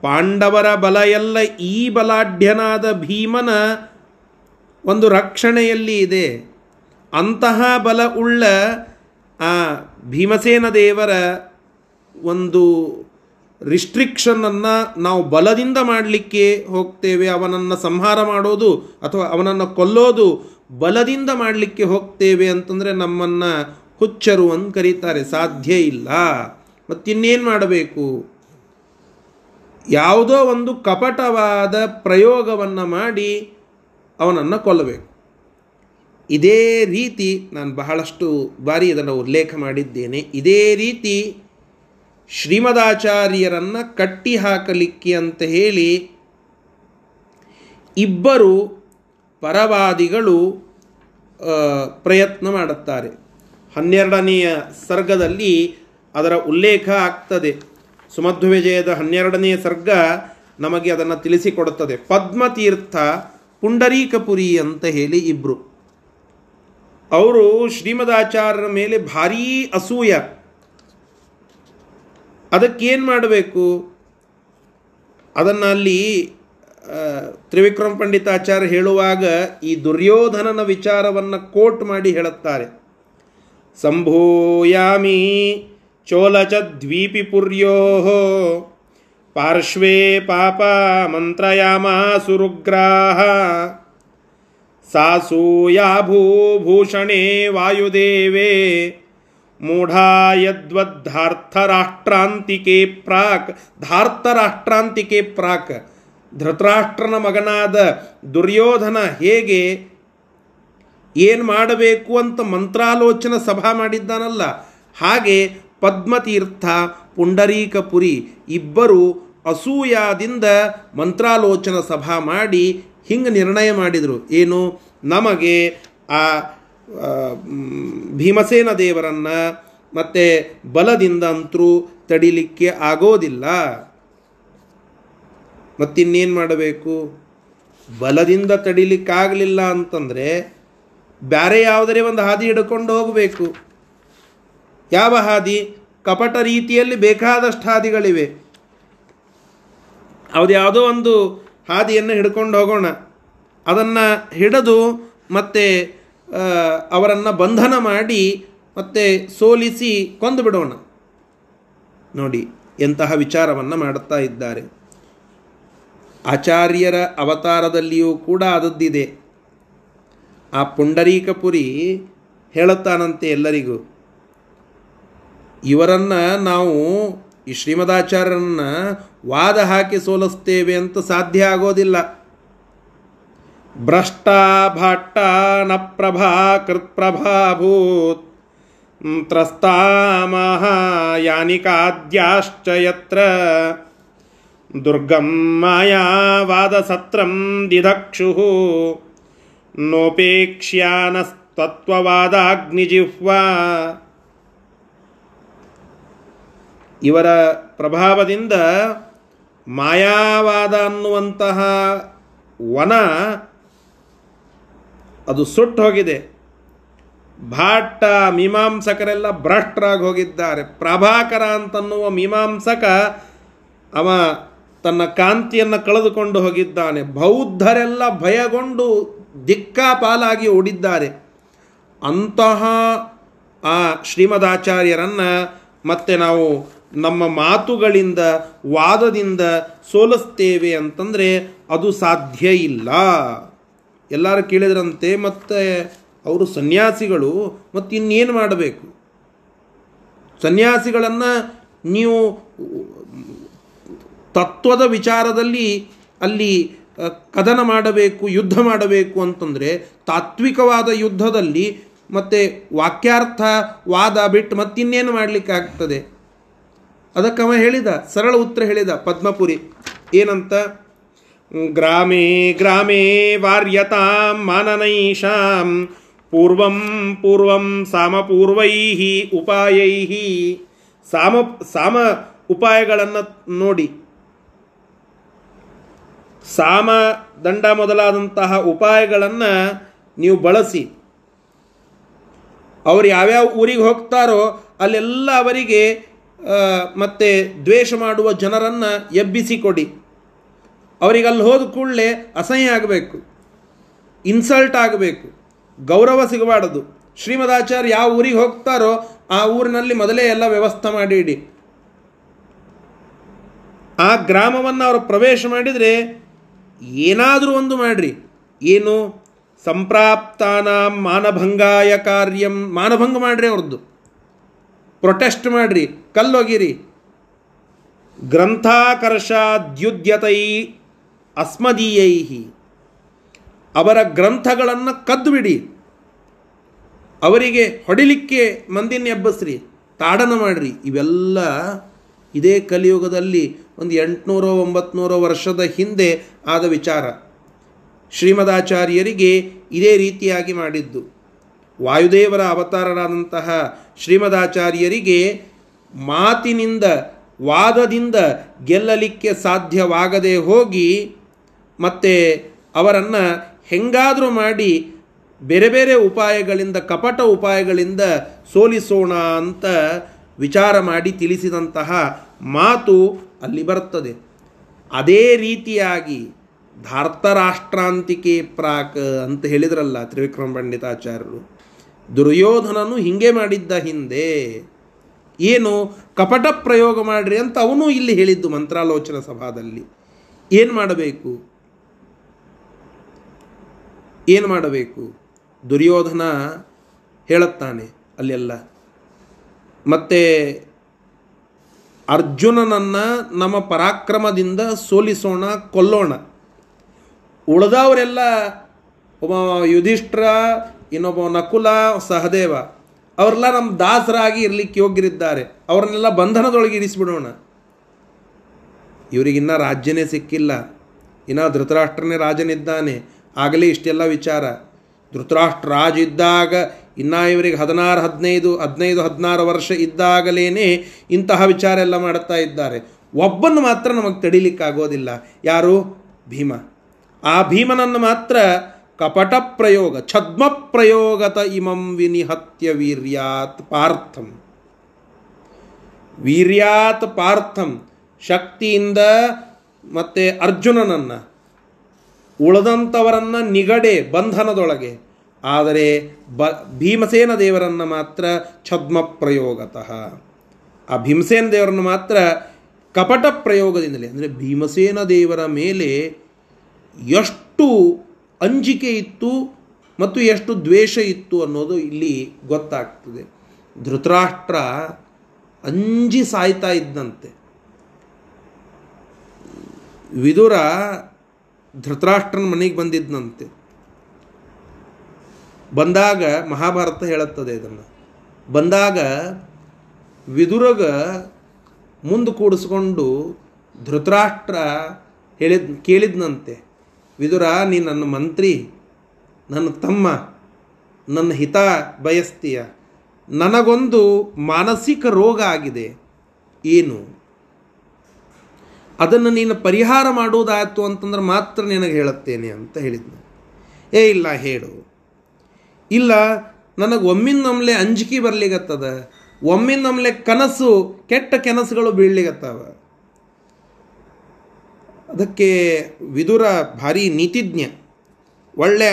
ಪಾಂಡವರ ಬಲ ಎಲ್ಲ ಈ ಬಲಾಢ್ಯನಾದ ಭೀಮನ ಒಂದು ರಕ್ಷಣೆಯಲ್ಲಿ ಇದೆ. ಅಂತಹ ಬಲ ಉಳ್ಳ ಆ ಭೀಮಸೇನ ದೇವರ ಒಂದು ರಿಸ್ಟ್ರಿಕ್ಷನನ್ನು ನಾವು ಬಲದಿಂದ ಮಾಡಲಿಕ್ಕೆ ಹೋಗ್ತೇವೆ, ಅವನನ್ನು ಸಂಹಾರ ಮಾಡೋದು ಅಥವಾ ಅವನನ್ನು ಕೊಲ್ಲೋದು ಬಲದಿಂದ ಮಾಡಲಿಕ್ಕೆ ಹೋಗ್ತೇವೆ ಅಂತಂದರೆ ನಮ್ಮನ್ನು ಹುಚ್ಚರು ಅಂತ ಕರೀತಾರೆ, ಸಾಧ್ಯ ಇಲ್ಲ. ಮತ್ತಿನ್ನೇನು ಮಾಡಬೇಕು? ಯಾವುದೋ ಒಂದು ಕಪಟವಾದ ಪ್ರಯೋಗವನ್ನು ಮಾಡಿ ಅವನನ್ನು ಕೊಲ್ಲಬೇಕು. ಇದೇ ರೀತಿ ನಾನು ಬಹಳಷ್ಟು ಬಾರಿ ಇದನ್ನು ಉಲ್ಲೇಖ ಮಾಡಿದ್ದೇನೆ. ಇದೇ ರೀತಿ ಶ್ರೀಮದಾಚಾರ್ಯರನ್ನು ಕಟ್ಟಿ ಹಾಕಲಿಕ್ಕೆ ಅಂತ ಹೇಳಿ ಇಬ್ಬರು ಪರವಾದಿಗಳು ಪ್ರಯತ್ನ ಮಾಡುತ್ತಾರೆ. ಹನ್ನೆರಡನೆಯ ಸರ್ಗದಲ್ಲಿ ಅದರ ಉಲ್ಲೇಖ ಆಗ್ತದೆ. ಸುಮಧ್ವ ವಿಜಯದ ಹನ್ನೆರಡನೆಯ ಸರ್ಗ ನಮಗೆ ಅದನ್ನು ತಿಳಿಸಿಕೊಡುತ್ತದೆ. ಪದ್ಮತೀರ್ಥ ಪುಂಡರೀಕಪುರಿ ಅಂತ ಹೇಳಿ ಇಬ್ಬರು ಅವರು ಶ್ರೀಮದಾಚಾರ್ಯರ ಮೇಲೆ ಭಾರೀ ಅಸೂಯ. ಅದಕ್ಕೇನು ಮಾಡಬೇಕು? ಅದನ್ನು ಅಲ್ಲಿ ತ್ರಿವಿಕ್ರಮ ಪಂಡಿತಾಚಾರ್ಯ ಹೇಳುವಾಗ ಈ ದುರ್ಯೋಧನನ ವಿಚಾರವನ್ನು ಕೋಟ್ ಮಾಡಿ ಹೇಳುತ್ತಾರೆ. ಸಂಭೂಯಾಮಿ ಚೋಲಚ ದ್ವೀಪಿ ಪುರ್ಯೋ, ಪಾರ್ಶ್ವೇ ಪಾಪ ಮಂತ್ರಯಾಮ ಸುರುಗ್ರಾಹ, ಸಾಸೂಯಾ ಭೂಭೂಷಣೆ ವಾಯುದೇವೇ ಮೂಢಾ ಯದ್ವದ್ಧಾರ್ಥರಾಷ್ಟ್ರಾಂತಿಕೆ ಪ್ರಾಕ್. ಧಾರ್ತರಾಷ್ಟ್ರಾಂತಿಕೆ ಪ್ರಾಕ್. ಧೃತರಾಷ್ಟ್ರನ ಮಗನಾದ ದುರ್ಯೋಧನ ಹೇಗೆ ಏನು ಮಾಡಬೇಕು ಅಂತ ಮಂತ್ರಾಲೋಚನ ಸಭಾ ಮಾಡಿದ್ದಾನಲ್ಲ. ಹಾಗೆ ಪದ್ಮತೀರ್ಥ, ಪುಂಡರೀಕಪುರಿ ಇಬ್ಬರು ಅಸೂಯಾದಿಂದ ಮಂತ್ರಾಲೋಚನ ಸಭಾ ಮಾಡಿ ಹಿಂಗೆ ನಿರ್ಣಯ ಮಾಡಿದರು. ಏನು? ನಮಗೆ ಆ ಭೀಮಸೇನ ದೇವರನ್ನು ಮತ್ತು ಬಲದಿಂದ ಅಂತರೂ ತಡಿಲಿಕ್ಕೆ ಆಗೋದಿಲ್ಲ. ಮತ್ತಿನ್ನೇನು ಮಾಡಬೇಕು? ಬಲದಿಂದ ತಡಿಲಿಕ್ಕಾಗಲಿಲ್ಲ ಅಂತಂದರೆ ಬೇರೆ ಯಾವುದರೇ ಒಂದು ಹಾದಿ ಹಿಡ್ಕೊಂಡು ಹೋಗಬೇಕು. ಯಾವ ಹಾದಿ? ಕಪಟ ರೀತಿಯಲ್ಲಿ ಬೇಕಾದಷ್ಟು ಹಾದಿಗಳಿವೆ. ಅದು ಯಾವುದೋ ಒಂದು ಹಾದಿಯನ್ನು ಹಿಡ್ಕೊಂಡು ಹೋಗೋಣ. ಅದನ್ನು ಹಿಡಿದು ಮತ್ತೆ ಅವರನ್ನು ಬಂಧನ ಮಾಡಿ ಮತ್ತೆ ಸೋಲಿಸಿ ಕೊಂದು ಬಿಡೋಣ. ನೋಡಿ, ಎಂತಹ ವಿಚಾರವನ್ನು ಮಾಡುತ್ತಾ ಇದ್ದಾರೆ. ಆಚಾರ್ಯರ ಅವತಾರದಲ್ಲಿಯೂ ಕೂಡ ಅದದ್ದಿದೆ ಆ ಪುಂಡರೀಕಪುರಿ ಹೇಳುತ್ತಾನಂತೆ ಎಲ್ಲರಿಗೂ, ಇವರನ್ನು ನಾವು ಈ ಶ್ರೀಮದಾಚಾರ್ಯರನ್ನು ವಾದ ಹಾಕಿ ಸೋಲಿಸ್ತೇವೆ ಅಂತ ಸಾಧ್ಯ ಆಗೋದಿಲ್ಲ. ಭ್ರಷ್ಟ ಭಾಟ್ಟ ನ ಪ್ರಭಾ ಕೃತ್ಪ್ರಭಾಭೂತ್ ತ್ರಸ್ತಾಮಹ ಯಾನಿಕಾದ್ಯಾಶ್ಚ ಯತ್ರ ದುರ್ಗಂ ಮಾಯಾವಾದಸತ್ರಂ ದಿಧಕ್ಷು ನೋಪೇಕ್ಷ್ಯಾನಸ್ತತ್ವವಾದಾಗ್ನಿಜಿಹ್ವಾ. ಇವರ ಪ್ರಭಾವದಿಂದ ಮಾಯಾವಾದ ಅನ್ನುವಂತಹ ವನ ಅದು ಸುಟ್ಟು ಹೋಗಿದೆ. ಭಾಟ್ಟ ಮೀಮಾಂಸಕರೆಲ್ಲ ಭ್ರಷ್ಟರಾಗಿ ಹೋಗಿದ್ದಾರೆ. ಪ್ರಭಾಕರ ಅಂತನ್ನುವ ಮೀಮಾಂಸಕ ಅವ ತನ್ನ ಕಾಂತಿಯನ್ನು ಕಳೆದುಕೊಂಡು ಹೋಗಿದ್ದಾನೆ. ಬೌದ್ಧರೆಲ್ಲ ಭಯಗೊಂಡು ದಿಕ್ಕಾಪಾಲಾಗಿ ಓಡಿದ್ದಾರೆ. ಅಂತಹ ಆ ಶ್ರೀಮದಾಚಾರ್ಯರನ್ನು ಮತ್ತೆ ನಾವು ನಮ್ಮ ಮಾತುಗಳಿಂದ, ವಾದದಿಂದ ಸೋಲಿಸ್ತೇವೆ ಅಂತಂದರೆ ಅದು ಸಾಧ್ಯ ಇಲ್ಲ. ಎಲ್ಲರೂ ಕೇಳಿದ್ರಂತೆ, ಮತ್ತು ಅವರು ಸನ್ಯಾಸಿಗಳು, ಮತ್ತು ಇನ್ನೇನು ಮಾಡಬೇಕು? ಸನ್ಯಾಸಿಗಳನ್ನು ನೀವು ತತ್ವದ ವಿಚಾರದಲ್ಲಿ ಅಲ್ಲಿ ಕದನ ಮಾಡಬೇಕು, ಯುದ್ಧ ಮಾಡಬೇಕು ಅಂತಂದರೆ ತಾತ್ವಿಕವಾದ ಯುದ್ಧದಲ್ಲಿ ಮತ್ತು ವಾಕ್ಯಾರ್ಥ ವಾದ ಬಿಟ್ಟು ಮತ್ತಿನ್ನೇನು ಮಾಡಲಿಕ್ಕಾಗ್ತದೆ ಅದಕ್ಕೆ ಅವ ಹೇಳಿದ, ಸರಳ ಉತ್ತರ ಹೇಳಿದ ಪದ್ಮಪುರಿ. ಏನಂತ? ಗ್ರಾಮೇ ಗ್ರಾಮೇ ವಾರ್ಯತಾಂ माननैषां ಪೂರ್ವಂ ಪೂರ್ವಂ ಸಾಮಪೂರ್ವೈ ಉಪಾಯೈ ಸಾಮ ಸಾಮ ಉಪಾಯಗಳನ್ನು ನೋಡಿ. ಸಾಮ ದಂಡ ಮೊದಲಾದಂತಹ ಉಪಾಯಗಳನ್ನು ನೀವು ಬಳಸಿ. ಅವರು ಯಾವ್ಯಾವ ಊರಿಗೆ ಹೋಗ್ತಾರೋ ಅಲ್ಲೆಲ್ಲ ಅವರಿಗೆ ಮತ್ತೆ ದ್ವೇಷ ಮಾಡುವ ಜನರನ್ನು ಎಬ್ಬಿಸಿ ಕೊಡಿ. ಅವರಿಗೆ ಅಲ್ಲಿ ಹೋದ ಕೂಡಲೇ ಅಸಹ್ಯ ಆಗಬೇಕು ಇನ್ಸಲ್ಟ್ ಆಗಬೇಕು, ಗೌರವ ಸಿಗಬಾರದು. ಶ್ರೀಮದಾಚಾರ್ಯ ಯಾವ ಊರಿಗೆ ಹೋಗ್ತಾರೋ ಆ ಊರಿನಲ್ಲಿ ಮೊದಲೇ ಎಲ್ಲ ವ್ಯವಸ್ಥೆ ಮಾಡಿ ಇಡಿ. ಆ ಗ್ರಾಮವನ್ನು ಅವರು ಪ್ರವೇಶ ಮಾಡಿದರೆ ಏನಾದರೂ ಒಂದು ಮಾಡ್ರಿ. ಏನು? ಸಂಪ್ರಾಪ್ತಾನ ಮಾನಭಂಗಾಯ ಕಾರ್ಯಂ. ಮಾನಭಂಗ ಮಾಡ್ರಿ ಅವ್ರದ್ದು. ಪ್ರೊಟೆಸ್ಟ್ ಮಾಡ್ರಿ. ಕಲ್ಲೋಗಿರಿ. ಗ್ರಂಥಾಕರ್ಷಾದ್ಯುದ್ಯತೈ ಅಸ್ಮದೀಯೈ ಅವರ ಗ್ರಂಥಗಳನ್ನು ಕದ್ದು ಬಿಡಿ ಅವರಿಗೆ ಹೊಡಿಲಿಕ್ಕೆ ಮಂದಿನ ಎಬ್ಬಸ್ರಿ, ತಾಡನ ಮಾಡಿರಿ. ಇವೆಲ್ಲ ಇದೇ ಕಲಿಯುಗದಲ್ಲಿ ಒಂದು ಎಂಟುನೂರೋ ಒಂಬತ್ನೂರೋ ವರ್ಷದ ಹಿಂದೆ ಆದ ವಿಚಾರ. ಶ್ರೀಮದಾಚಾರ್ಯರಿಗೆ ಇದೇ ರೀತಿಯಾಗಿ ಮಾಡಿದ್ದು. ವಾಯುದೇವರ ಅವತಾರರಾದಂತಹ ಶ್ರೀಮದಾಚಾರ್ಯರಿಗೆ ಮಾತಿನಿಂದ, ವಾದದಿಂದ ಗೆಲ್ಲಲಿಕ್ಕೆ ಸಾಧ್ಯವಾಗದೆ ಹೋಗಿ ಮತ್ತೆ ಅವರನ್ನು ಹೆಂಗಾದರೂ ಮಾಡಿ ಬೇರೆ ಬೇರೆ ಉಪಾಯಗಳಿಂದ, ಕಪಟ ಉಪಾಯಗಳಿಂದ ಸೋಲಿಸೋಣ ಅಂತ ವಿಚಾರ ಮಾಡಿ ತಿಳಿಸಿದಂತಹ ಮಾತು ಅಲ್ಲಿ ಬರ್ತದೆ ಅದೇ ರೀತಿಯಾಗಿ ಧಾರ್ತರಾಷ್ಟ್ರಾಂತಿಕೆ ಪ್ರಾಕ್ ಅಂತ ಹೇಳಿದ್ರಲ್ಲ ತ್ರಿವಿಕ್ರಮ ಪಂಡಿತಾಚಾರ್ಯರು. ದುರ್ಯೋಧನನು ಹಿಂಗೆ ಮಾಡಿದ್ದ ಹಿಂದೆ ಏನು ಕಪಟ ಪ್ರಯೋಗ ಮಾಡ್ರಿ ಅಂತ ಅವನು ಇಲ್ಲಿ ಹೇಳಿದ್ದು ಮಂತ್ರಾಲೋಚನ ಸಭಾದಲ್ಲಿ. ಏನು ಮಾಡಬೇಕು? ಏನು ಮಾಡಬೇಕು? ದುರ್ಯೋಧನ ಹೇಳುತ್ತಾನೆ ಅಲ್ಲೆಲ್ಲ. ಮತ್ತೆ ಅರ್ಜುನನನ್ನು ನಮ್ಮ ಪರಾಕ್ರಮದಿಂದ ಸೋಲಿಸೋಣ, ಕೊಲ್ಲೋಣ. ಉಳಿದವರೆಲ್ಲ ಒಬ್ಬ ಯುಧಿಷ್ಠರ, ಇನ್ನೊಬ್ಬ ನಕುಲ, ಸಹದೇವ. ಅವರೆಲ್ಲ ನಮ್ಮ ದಾಸರಾಗಿ ಇರಲಿಕ್ಕೆ ಯೋಗ್ಯರಿದ್ದಾರೆ. ಅವ್ರನ್ನೆಲ್ಲ ಬಂಧನದೊಳಗೆ ಇರಿಸಿಬಿಡೋಣ ಇವರಿಗಿನ್ನ ರಾಜ್ಯನೇ ಸಿಕ್ಕಿಲ್ಲ. ಇನ್ನು ಧೃತರಾಷ್ಟ್ರನೇ ರಾಜನಿದ್ದಾನೆ. ಆಗಲೇ ಇಷ್ಟೆಲ್ಲ ವಿಚಾರ. ಧೃತರಾಷ್ಟ್ರ ರಾಜ ಇದ್ದಾಗ, ಇನ್ನ ಇವರಿಗೆ ಹದಿನಾರು, ಹದಿನೈದು ಹದಿನೈದು, ಹದಿನಾರು ವರ್ಷ ಇದ್ದಾಗಲೇ ಇಂತಹ ವಿಚಾರ ಎಲ್ಲ ಮಾಡುತ್ತಾ ಇದ್ದಾರೆ. ಒಬ್ಬನ್ನು ಮಾತ್ರ ನಮಗೆ ತಡಿಲಿಕ್ಕಾಗೋದಿಲ್ಲ. ಯಾರು? ಭೀಮ. ಆ ಭೀಮನನ್ನು ಮಾತ್ರ ಕಪಟ ಪ್ರಯೋಗ, ಛದ್ಮ ಪ್ರಯೋಗತ ಇಮಂ ವಿನಿಹತ್ಯ ವೀರ್ಯಾತ್ ಪಾರ್ಥಂ. ವೀರ್ಯಾತ್ ಪಾರ್ಥಂ ಶಕ್ತಿಯಿಂದ ಮತ್ತೆ ಅರ್ಜುನನನ್ನು ಉಳಿದಂಥವರನ್ನು ನಿಗಡೆ ಬಂಧನದೊಳಗೆ, ಆದರೆ ಬ ಭೀಮಸೇನ ದೇವರನ್ನು ಮಾತ್ರ ಛದ್ಮ ಪ್ರಯೋಗತಃ. ಆ ಭೀಮಸೇನ ದೇವರನ್ನು ಮಾತ್ರ ಕಪಟ ಪ್ರಯೋಗದಿಂದಲೇ, ಅಂದರೆ ಭೀಮಸೇನ ದೇವರ ಮೇಲೆ ಎಷ್ಟು ಅಂಜಿಕೆ ಇತ್ತು ಮತ್ತು ಎಷ್ಟು ದ್ವೇಷ ಇತ್ತು ಅನ್ನೋದು ಇಲ್ಲಿ ಗೊತ್ತಾಗ್ತದೆ. ಧೃತರಾಷ್ಟ್ರ ಅಂಜಿ ಸಾಯ್ತಾ ಇದ್ದಂತೆ ವಿದುರ ಧೃತರಾಷ್ಟ್ರನ ಮನೆಗೆ ಬಂದಿದ್ನಂತೆ. ಬಂದಾಗ ಮಹಾಭಾರತ ಹೇಳುತ್ತದೆ ಇದನ್ನು. ಬಂದಾಗ ವಿದುರಗ ಮುಂದೆ ಕೂಡಿಸ್ಕೊಂಡು ಧೃತರಾಷ್ಟ್ರ ಹೇಳಿದ್, ಕೇಳಿದ್ನಂತೆ. ವಿದುರ, ನೀ ನನ್ನ ಮಂತ್ರಿ, ನನ್ನ ತಮ್ಮ, ನನ್ನ ಹಿತ ಬಯಸ್ತೀಯ. ನನಗೊಂದು ಮಾನಸಿಕ ರೋಗ ಆಗಿದೆ. ಏನು? ಅದನ್ನು ನೀನು ಪರಿಹಾರ ಮಾಡುವುದಾಯಿತು ಅಂತಂದ್ರೆ ಮಾತ್ರ ನಿನಗೆ ಹೇಳುತ್ತೇನೆ ಅಂತ ಹೇಳಿದ್ನು. ಏ, ಇಲ್ಲ, ಹೇಳು. ಇಲ್ಲ, ನನಗೆ ಒಮ್ಮಿಂದೊಮ್ಲೆ ಅಂಜಿಕೆ ಬರ್ಲಿಗತ್ತದ ಒಮ್ಮಿಂದೊಮ್ಲೆ ಕನಸು, ಕೆಟ್ಟ ಕನಸುಗಳು ಬೀಳ್ಲಿಗತ್ತವ ಅದಕ್ಕೆ ವಿದುರ, ಭಾರಿ ನೀತಿಜ್ಞ ಒಳ್ಳೆಯ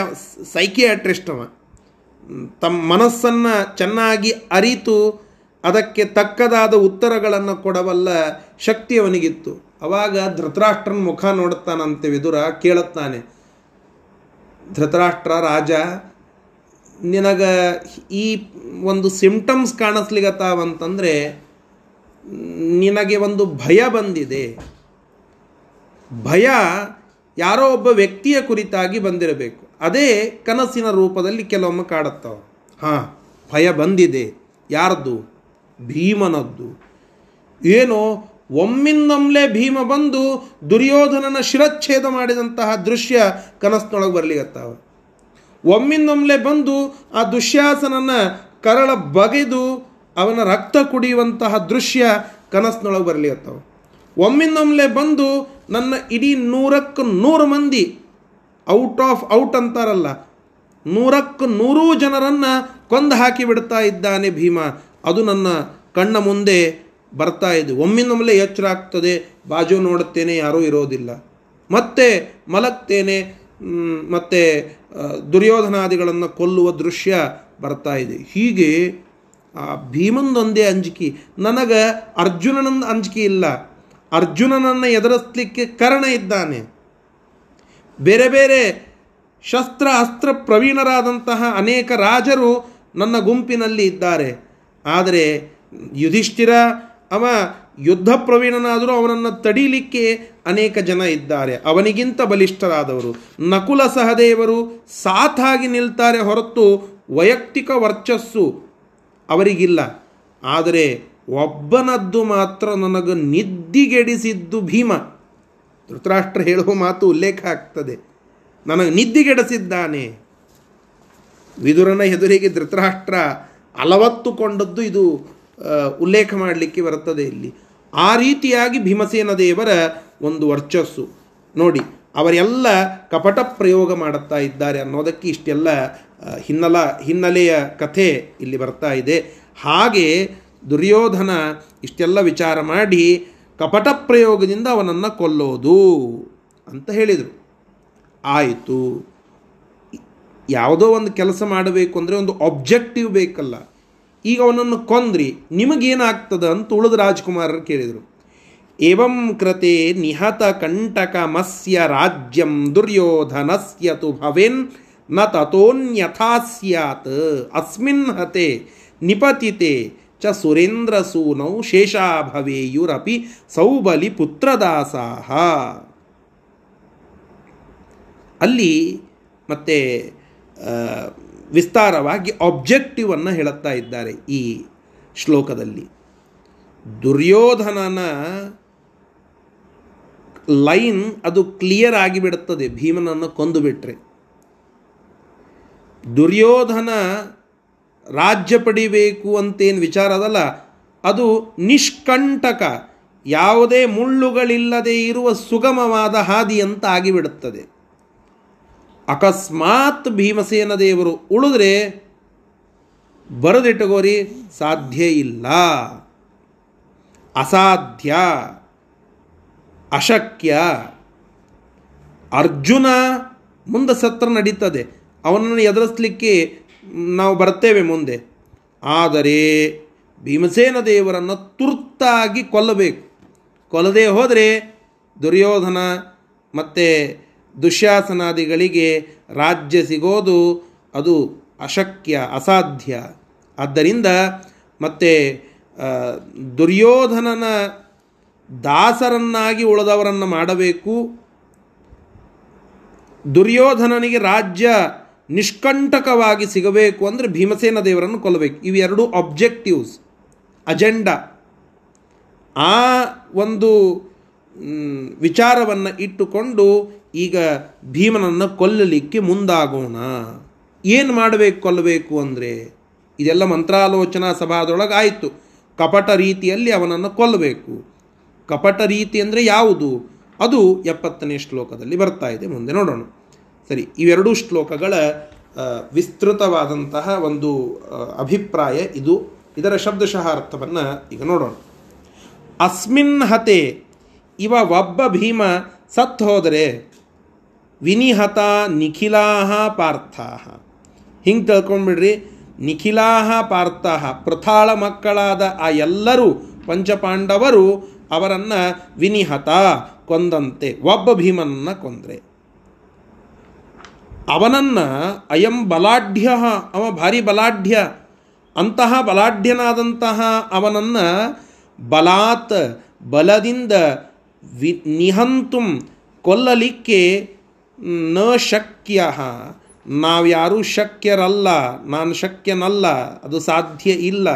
ಸೈಕಿಯಾಟ್ರಿಸ್ಟ್ ಅವ. ತಮ್ಮ ಮನಸ್ಸನ್ನು ಚೆನ್ನಾಗಿ ಅರಿತು ಅದಕ್ಕೆ ತಕ್ಕದಾದ ಉತ್ತರಗಳನ್ನು ಕೊಡಬಲ್ಲ ಶಕ್ತಿ ಅವನಿಗಿತ್ತು. ಅವಾಗ ಧೃತರಾಷ್ಟ್ರನ ಮುಖ ನೋಡುತ್ತಾನಂತೆ ವಿದುರ ಕೇಳುತ್ತಾನೆ. ಧೃತರಾಷ್ಟ್ರ ರಾಜ, ನಿನಗ ಈ ಒಂದು ಸಿಂಪ್ಟಮ್ಸ್ ಕಾಣಿಸ್ಲಿಗತ್ತಾವಂತಂದರೆ ನಿನಗೆ ಒಂದು ಭಯ ಬಂದಿದೆ. ಭಯ ಯಾರೋ ಒಬ್ಬ ವ್ಯಕ್ತಿಯ ಕುರಿತಾಗಿ ಬಂದಿರಬೇಕು. ಅದೇ ಕನಸಿನ ರೂಪದಲ್ಲಿ ಕೆಲವೊಮ್ಮೆ ಕಾಡುತ್ತವೆ. ಹಾಂ, ಭಯ ಬಂದಿದೆ. ಯಾರ್ದು? ಭೀಮನದ್ದು. ಏನೋ? ಒಮ್ಮಿಂದೊಮ್ಲೆ ಭೀಮ ಬಂದು ದುರ್ಯೋಧನನ ಶಿರಚ್ಛೇದ ಮಾಡಿದಂತಹ ದೃಶ್ಯ ಕನಸಿನೊಳಗೆ ಬರ್ಲಿಗತ್ತಾವ ಒಮ್ಮಿಂದೊಮ್ಲೆ ಬಂದು ಆ ದುಶ್ಯಾಸನನ ಕರಳ ಬಗೆದು ಅವನ ರಕ್ತ ಕುಡಿಯುವಂತಹ ದೃಶ್ಯ ಕನಸಿನೊಳಗೆ ಬರ್ಲಿಗತ್ತಾವ ಒಮ್ಮಿಂದೊಮ್ಲೆ ಬಂದು ನನ್ನ ಇಡೀ ನೂರಕ್ಕೆ ನೂರು ಮಂದಿ ಔಟ್ ಆಫ್ ಔಟ್ ಅಂತಾರಲ್ಲ, ನೂರಕ್ಕೆ ನೂರು ಜನರನ್ನು ಕೊಂದು ಹಾಕಿ ಬಿಡ್ತಾ ಇದ್ದಾನೆ ಭೀಮ. ಅದು ನನ್ನ ಕಣ್ಣ ಮುಂದೆ ಬರ್ತಾ ಇದೆ. ಒಮ್ಮಿನೊಮ್ಮೆ ಎಚ್ಚರ ಆಗ್ತದೆ. ಬಾಜು ನೋಡುತ್ತೇನೆ, ಯಾರೂ ಇರೋದಿಲ್ಲ. ಮತ್ತೆ ಮಲಗ್ತೇನೆ ಮತ್ತೆ ದುರ್ಯೋಧನಾದಿಗಳನ್ನು ಕೊಲ್ಲುವ ದೃಶ್ಯ ಬರ್ತಾ ಇದೆ. ಹೀಗೆ, ಆ, ಭೀಮಂದೊಂದೇ ಅಂಜಿಕೆ. ನನಗೆ ಅರ್ಜುನನಂದು ಅಂಜಿಕೆ ಇಲ್ಲ. ಅರ್ಜುನನನ್ನು ಎದುರಿಸ್ಲಿಕ್ಕೆ ಕರ್ಣ ಇದ್ದಾನೆ. ಬೇರೆ ಬೇರೆ ಶಸ್ತ್ರ ಅಸ್ತ್ರ ಪ್ರವೀಣರಾದಂತಹ ಅನೇಕ ರಾಜರು ನನ್ನ ಗುಂಪಿನಲ್ಲಿ ಇದ್ದಾರೆ. ಆದರೆ ಯುಧಿಷ್ಠಿರ, ಅವ ಯುದ್ಧ ಪ್ರವೀಣನಾದರೂ ಅವನನ್ನು ತಡೀಲಿಕ್ಕೆ ಅನೇಕ ಜನ ಇದ್ದಾರೆ. ಅವನಿಗಿಂತ ಬಲಿಷ್ಠರಾದವರು. ನಕುಲ ಸಹದೇವರು ಸಾಥಾಗಿ ನಿಲ್ತಾರೆ ಹೊರತು ವೈಯಕ್ತಿಕ ವರ್ಚಸ್ಸು ಅವರಿಗಿಲ್ಲ. ಆದರೆ ಒಬ್ಬನದ್ದು ಮಾತ್ರ ನನಗೆ ನಿದ್ದಿಗೆಡಿಸಿದ್ದು ಭೀಮ. ಧೃತರಾಷ್ಟ್ರ ಹೇಳುವ ಮಾತು ಉಲ್ಲೇಖ ಆಗ್ತದೆ. ನನಗೆ ನಿದ್ದಿಗೆಡಿಸಿದ್ದಾನೆ. ವಿದುರನ ಎದುರಿಗೆ ಧೃತರಾಷ್ಟ್ರ ಅಲವತ್ತುಕೊಂಡದ್ದು ಇದು ಉಲ್ಲೇಖ ಮಾಡಲಿಕ್ಕೆ ಬರುತ್ತದೆ ಇಲ್ಲಿ. ಆ ರೀತಿಯಾಗಿ ಭೀಮಸೇನ ದೇವರ ಒಂದು ವರ್ಚಸ್ಸು. ನೋಡಿ, ಅವರೆಲ್ಲ ಕಪಟ ಪ್ರಯೋಗ ಮಾಡುತ್ತಾ ಇದ್ದಾರೆ ಅನ್ನೋದಕ್ಕೆ ಇಷ್ಟೆಲ್ಲ ಹಿನ್ನೆಲ, ಹಿನ್ನೆಲೆಯ ಕಥೆ ಇಲ್ಲಿ ಬರ್ತಾ ಇದೆ. ಹಾಗೆ ದುರ್ಯೋಧನ ಇಷ್ಟೆಲ್ಲ ವಿಚಾರ ಮಾಡಿ ಕಪಟ ಪ್ರಯೋಗದಿಂದ ಅವನನ್ನು ಕೊಲ್ಲೋದು ಅಂತ ಹೇಳಿದರು. ಆಯಿತು. ಯಾವುದೋ ಒಂದು ಕೆಲಸ ಮಾಡಬೇಕು ಅಂದರೆ ಒಂದು ಆಬ್ಜೆಕ್ಟಿವ್ ಬೇಕಲ್ಲ. ಈಗ ಅವನನ್ನು ಕೊಂದ್ರಿ, ನಿಮಗೇನಾಗ್ತದ ಅಂತ ಉಳಿದ ರಾಜ್ಕುಮಾರರು ಕೇಳಿದರು. ಏವಂ ಕೃತೆ ನಿಹತ ಕಂಟಕ ಮಸ್ಯ ರಾಜ್ಯಂ ದುರ್ಯೋಧನಸ್ಯ ತು ಭವೇನ್, ನ ತಥೋನ್ಯಥಾ ಸ್ಯಾತ್, ಅಸ್ಮಿನ್ ಹತೆ ನಿಪತಿತೆ, ಚ ಸುರೇಂದ್ರ ಸೂನೌ ಶೇಷಾ ಭವೇಯುರಪಿ ಸೌಬಲಿ ಪುತ್ರದಾಸಾಹ. ಅಲ್ಲಿ ಮತ್ತೆ ವಿಸ್ತಾರವಾಗಿ ಆಬ್ಜೆಕ್ಟಿವನ್ನು ಹೇಳುತ್ತಾ ಇದ್ದಾರೆ ಈ ಶ್ಲೋಕದಲ್ಲಿ. ದುರ್ಯೋಧನನ ಲೈನ್ ಅದು ಕ್ಲಿಯರ್ ಆಗಿಬಿಡುತ್ತದೆ, ಭೀಮನನ್ನು ಕೊಂದು ಬಿಟ್ಟರೆ ದುರ್ಯೋಧನ ರಾಜ್ಯ ಪಡಿಬೇಕು ಅಂತೇನು ವಿಚಾರ ಅದಲ್ಲ, ಅದು ನಿಷ್ಕಂಟಕ, ಯಾವುದೇ ಮುಳ್ಳುಗಳಿಲ್ಲದೆ ಇರುವ ಸುಗಮವಾದ ಹಾದಿ ಅಂತ ಆಗಿಬಿಡುತ್ತದೆ. ಅಕಸ್ಮಾತ್ ಭೀಮಸೇನ ದೇವರು ಉಳಿದ್ರೆ ಬರೆದಿಟ್ಟುಕೋರಿ ಸಾಧ್ಯ ಇಲ್ಲ. ಅಸಾಧ್ಯ, ಅಶಕ್ಯ. ಅರ್ಜುನ ಮುಂದೆ ಸತ್ರ ನಡೀತದೆ. ಅವನನ್ನು ಎದುರಿಸಲಿಕ್ಕೆ ನಾವು ಬರ್ತೇವೆ ಮುಂದೆ. ಆದರೆ ಭೀಮಸೇನ ದೇವರನ್ನು ತುರ್ತಾಗಿ ಕೊಲ್ಲಬೇಕು. ಕೊಲ್ಲದೆ ಹೋದರೆ ದುರ್ಯೋಧನ ಮತ್ತು ದುಶ್ಯಾಸನಾದಿಗಳಿಗೆ ರಾಜ್ಯ ಸಿಗೋದು ಅದು ಅಶಕ್ಯ, ಅಸಾಧ್ಯ. ಆದ್ದರಿಂದ ಮತ್ತೆ ದುರ್ಯೋಧನನ ದಾಸರನ್ನಾಗಿ ಉಳಿದವರನ್ನು ಮಾಡಬೇಕು. ದುರ್ಯೋಧನನಿಗೆ ರಾಜ್ಯ ನಿಷ್ಕಂಟಕವಾಗಿ ಸಿಗಬೇಕು ಅಂದರೆ ಭೀಮಸೇನ ದೇವರನ್ನು ಕೊಲ್ಲಬೇಕು. ಇವೆರಡು ಅಬ್ಜೆಕ್ಟಿವ್ಸ್ ಅಜೆಂಡಾ ಆ ಒಂದು ವಿಚಾರವನ್ನು ಇಟ್ಟುಕೊಂಡು ಈಗ ಭೀಮನನ್ನು ಕೊಲ್ಲಲಿಕ್ಕೆ ಮುಂದಾಗೋಣ. ಏನು ಮಾಡಬೇಕು ಕೊಲ್ಲಬೇಕು ಅಂದರೆ? ಇದೆಲ್ಲ ಮಂತ್ರಾಲೋಚನಾ ಸಭಾದೊಳಗೆ ಆಯಿತು. ಕಪಟ ರೀತಿಯಲ್ಲಿ ಅವನನ್ನು ಕೊಲ್ಲಬೇಕು ಕಪಟ ರೀತಿ ಅಂದರೆ ಯಾವುದು? ಅದು ಎಪ್ಪತ್ತನೇ ಶ್ಲೋಕದಲ್ಲಿ ಬರ್ತಾ ಇದೆ. ಮುಂದೆ ನೋಡೋಣ. ಸರಿ, ಇವೆರಡೂ ಶ್ಲೋಕಗಳ ವಿಸ್ತೃತವಾದಂತಹ ಒಂದು ಅಭಿಪ್ರಾಯ ಇದು. ಇದರ ಶಬ್ದಶಃ ಅರ್ಥವನ್ನು ಈಗ ನೋಡೋಣ. ಅಸ್ಮಿನ್ ಹತೆ, ಇವ ಒಬ್ಬ ಭೀಮ ಸತ್ತು ಹೋದರೆ ವಿನಿಹತ ನಿಖಿಲಾಹ ಪಾರ್ಥ ಹಿಂಗೆ ತಿಳ್ಕೊಂಡ್ಬಿಡ್ರಿ ನಿಖಿಲಾಹ ಪಾರ್ಥ ಪ್ರಥಾಳ ಮಕ್ಕಳಾದ ಆ ಎಲ್ಲರೂ ಪಂಚಪಾಂಡವರು ಅವರನ್ನು ವಿನಿಹತ ಕೊಂದಂತೆ, ಒಬ್ಬ ಭೀಮನನ್ನು ಕೊಂದ್ರೆ. ಅವನನ್ನು ಅಯಂ ಬಲಾಢ್ಯ, ಅವ ಭಾರಿ ಬಲಾಢ್ಯ, ಅಂತಹ ಬಲಾಢ್ಯನಾದಂತಹ ಅವನನ್ನು ಬಲಾತ್ ಬಲದಿಂದ ವಿ, ನಿಹಂತು ಕೊಲ್ಲಲಿಕ್ಕೆ ನ ಶಕ್ಯ. ನಾವ್ಯಾರೂ ಶಕ್ಯರಲ್ಲ, ನಾನು ಶಕ್ಯನಲ್ಲ, ಅದು ಸಾಧ್ಯ ಇಲ್ಲ.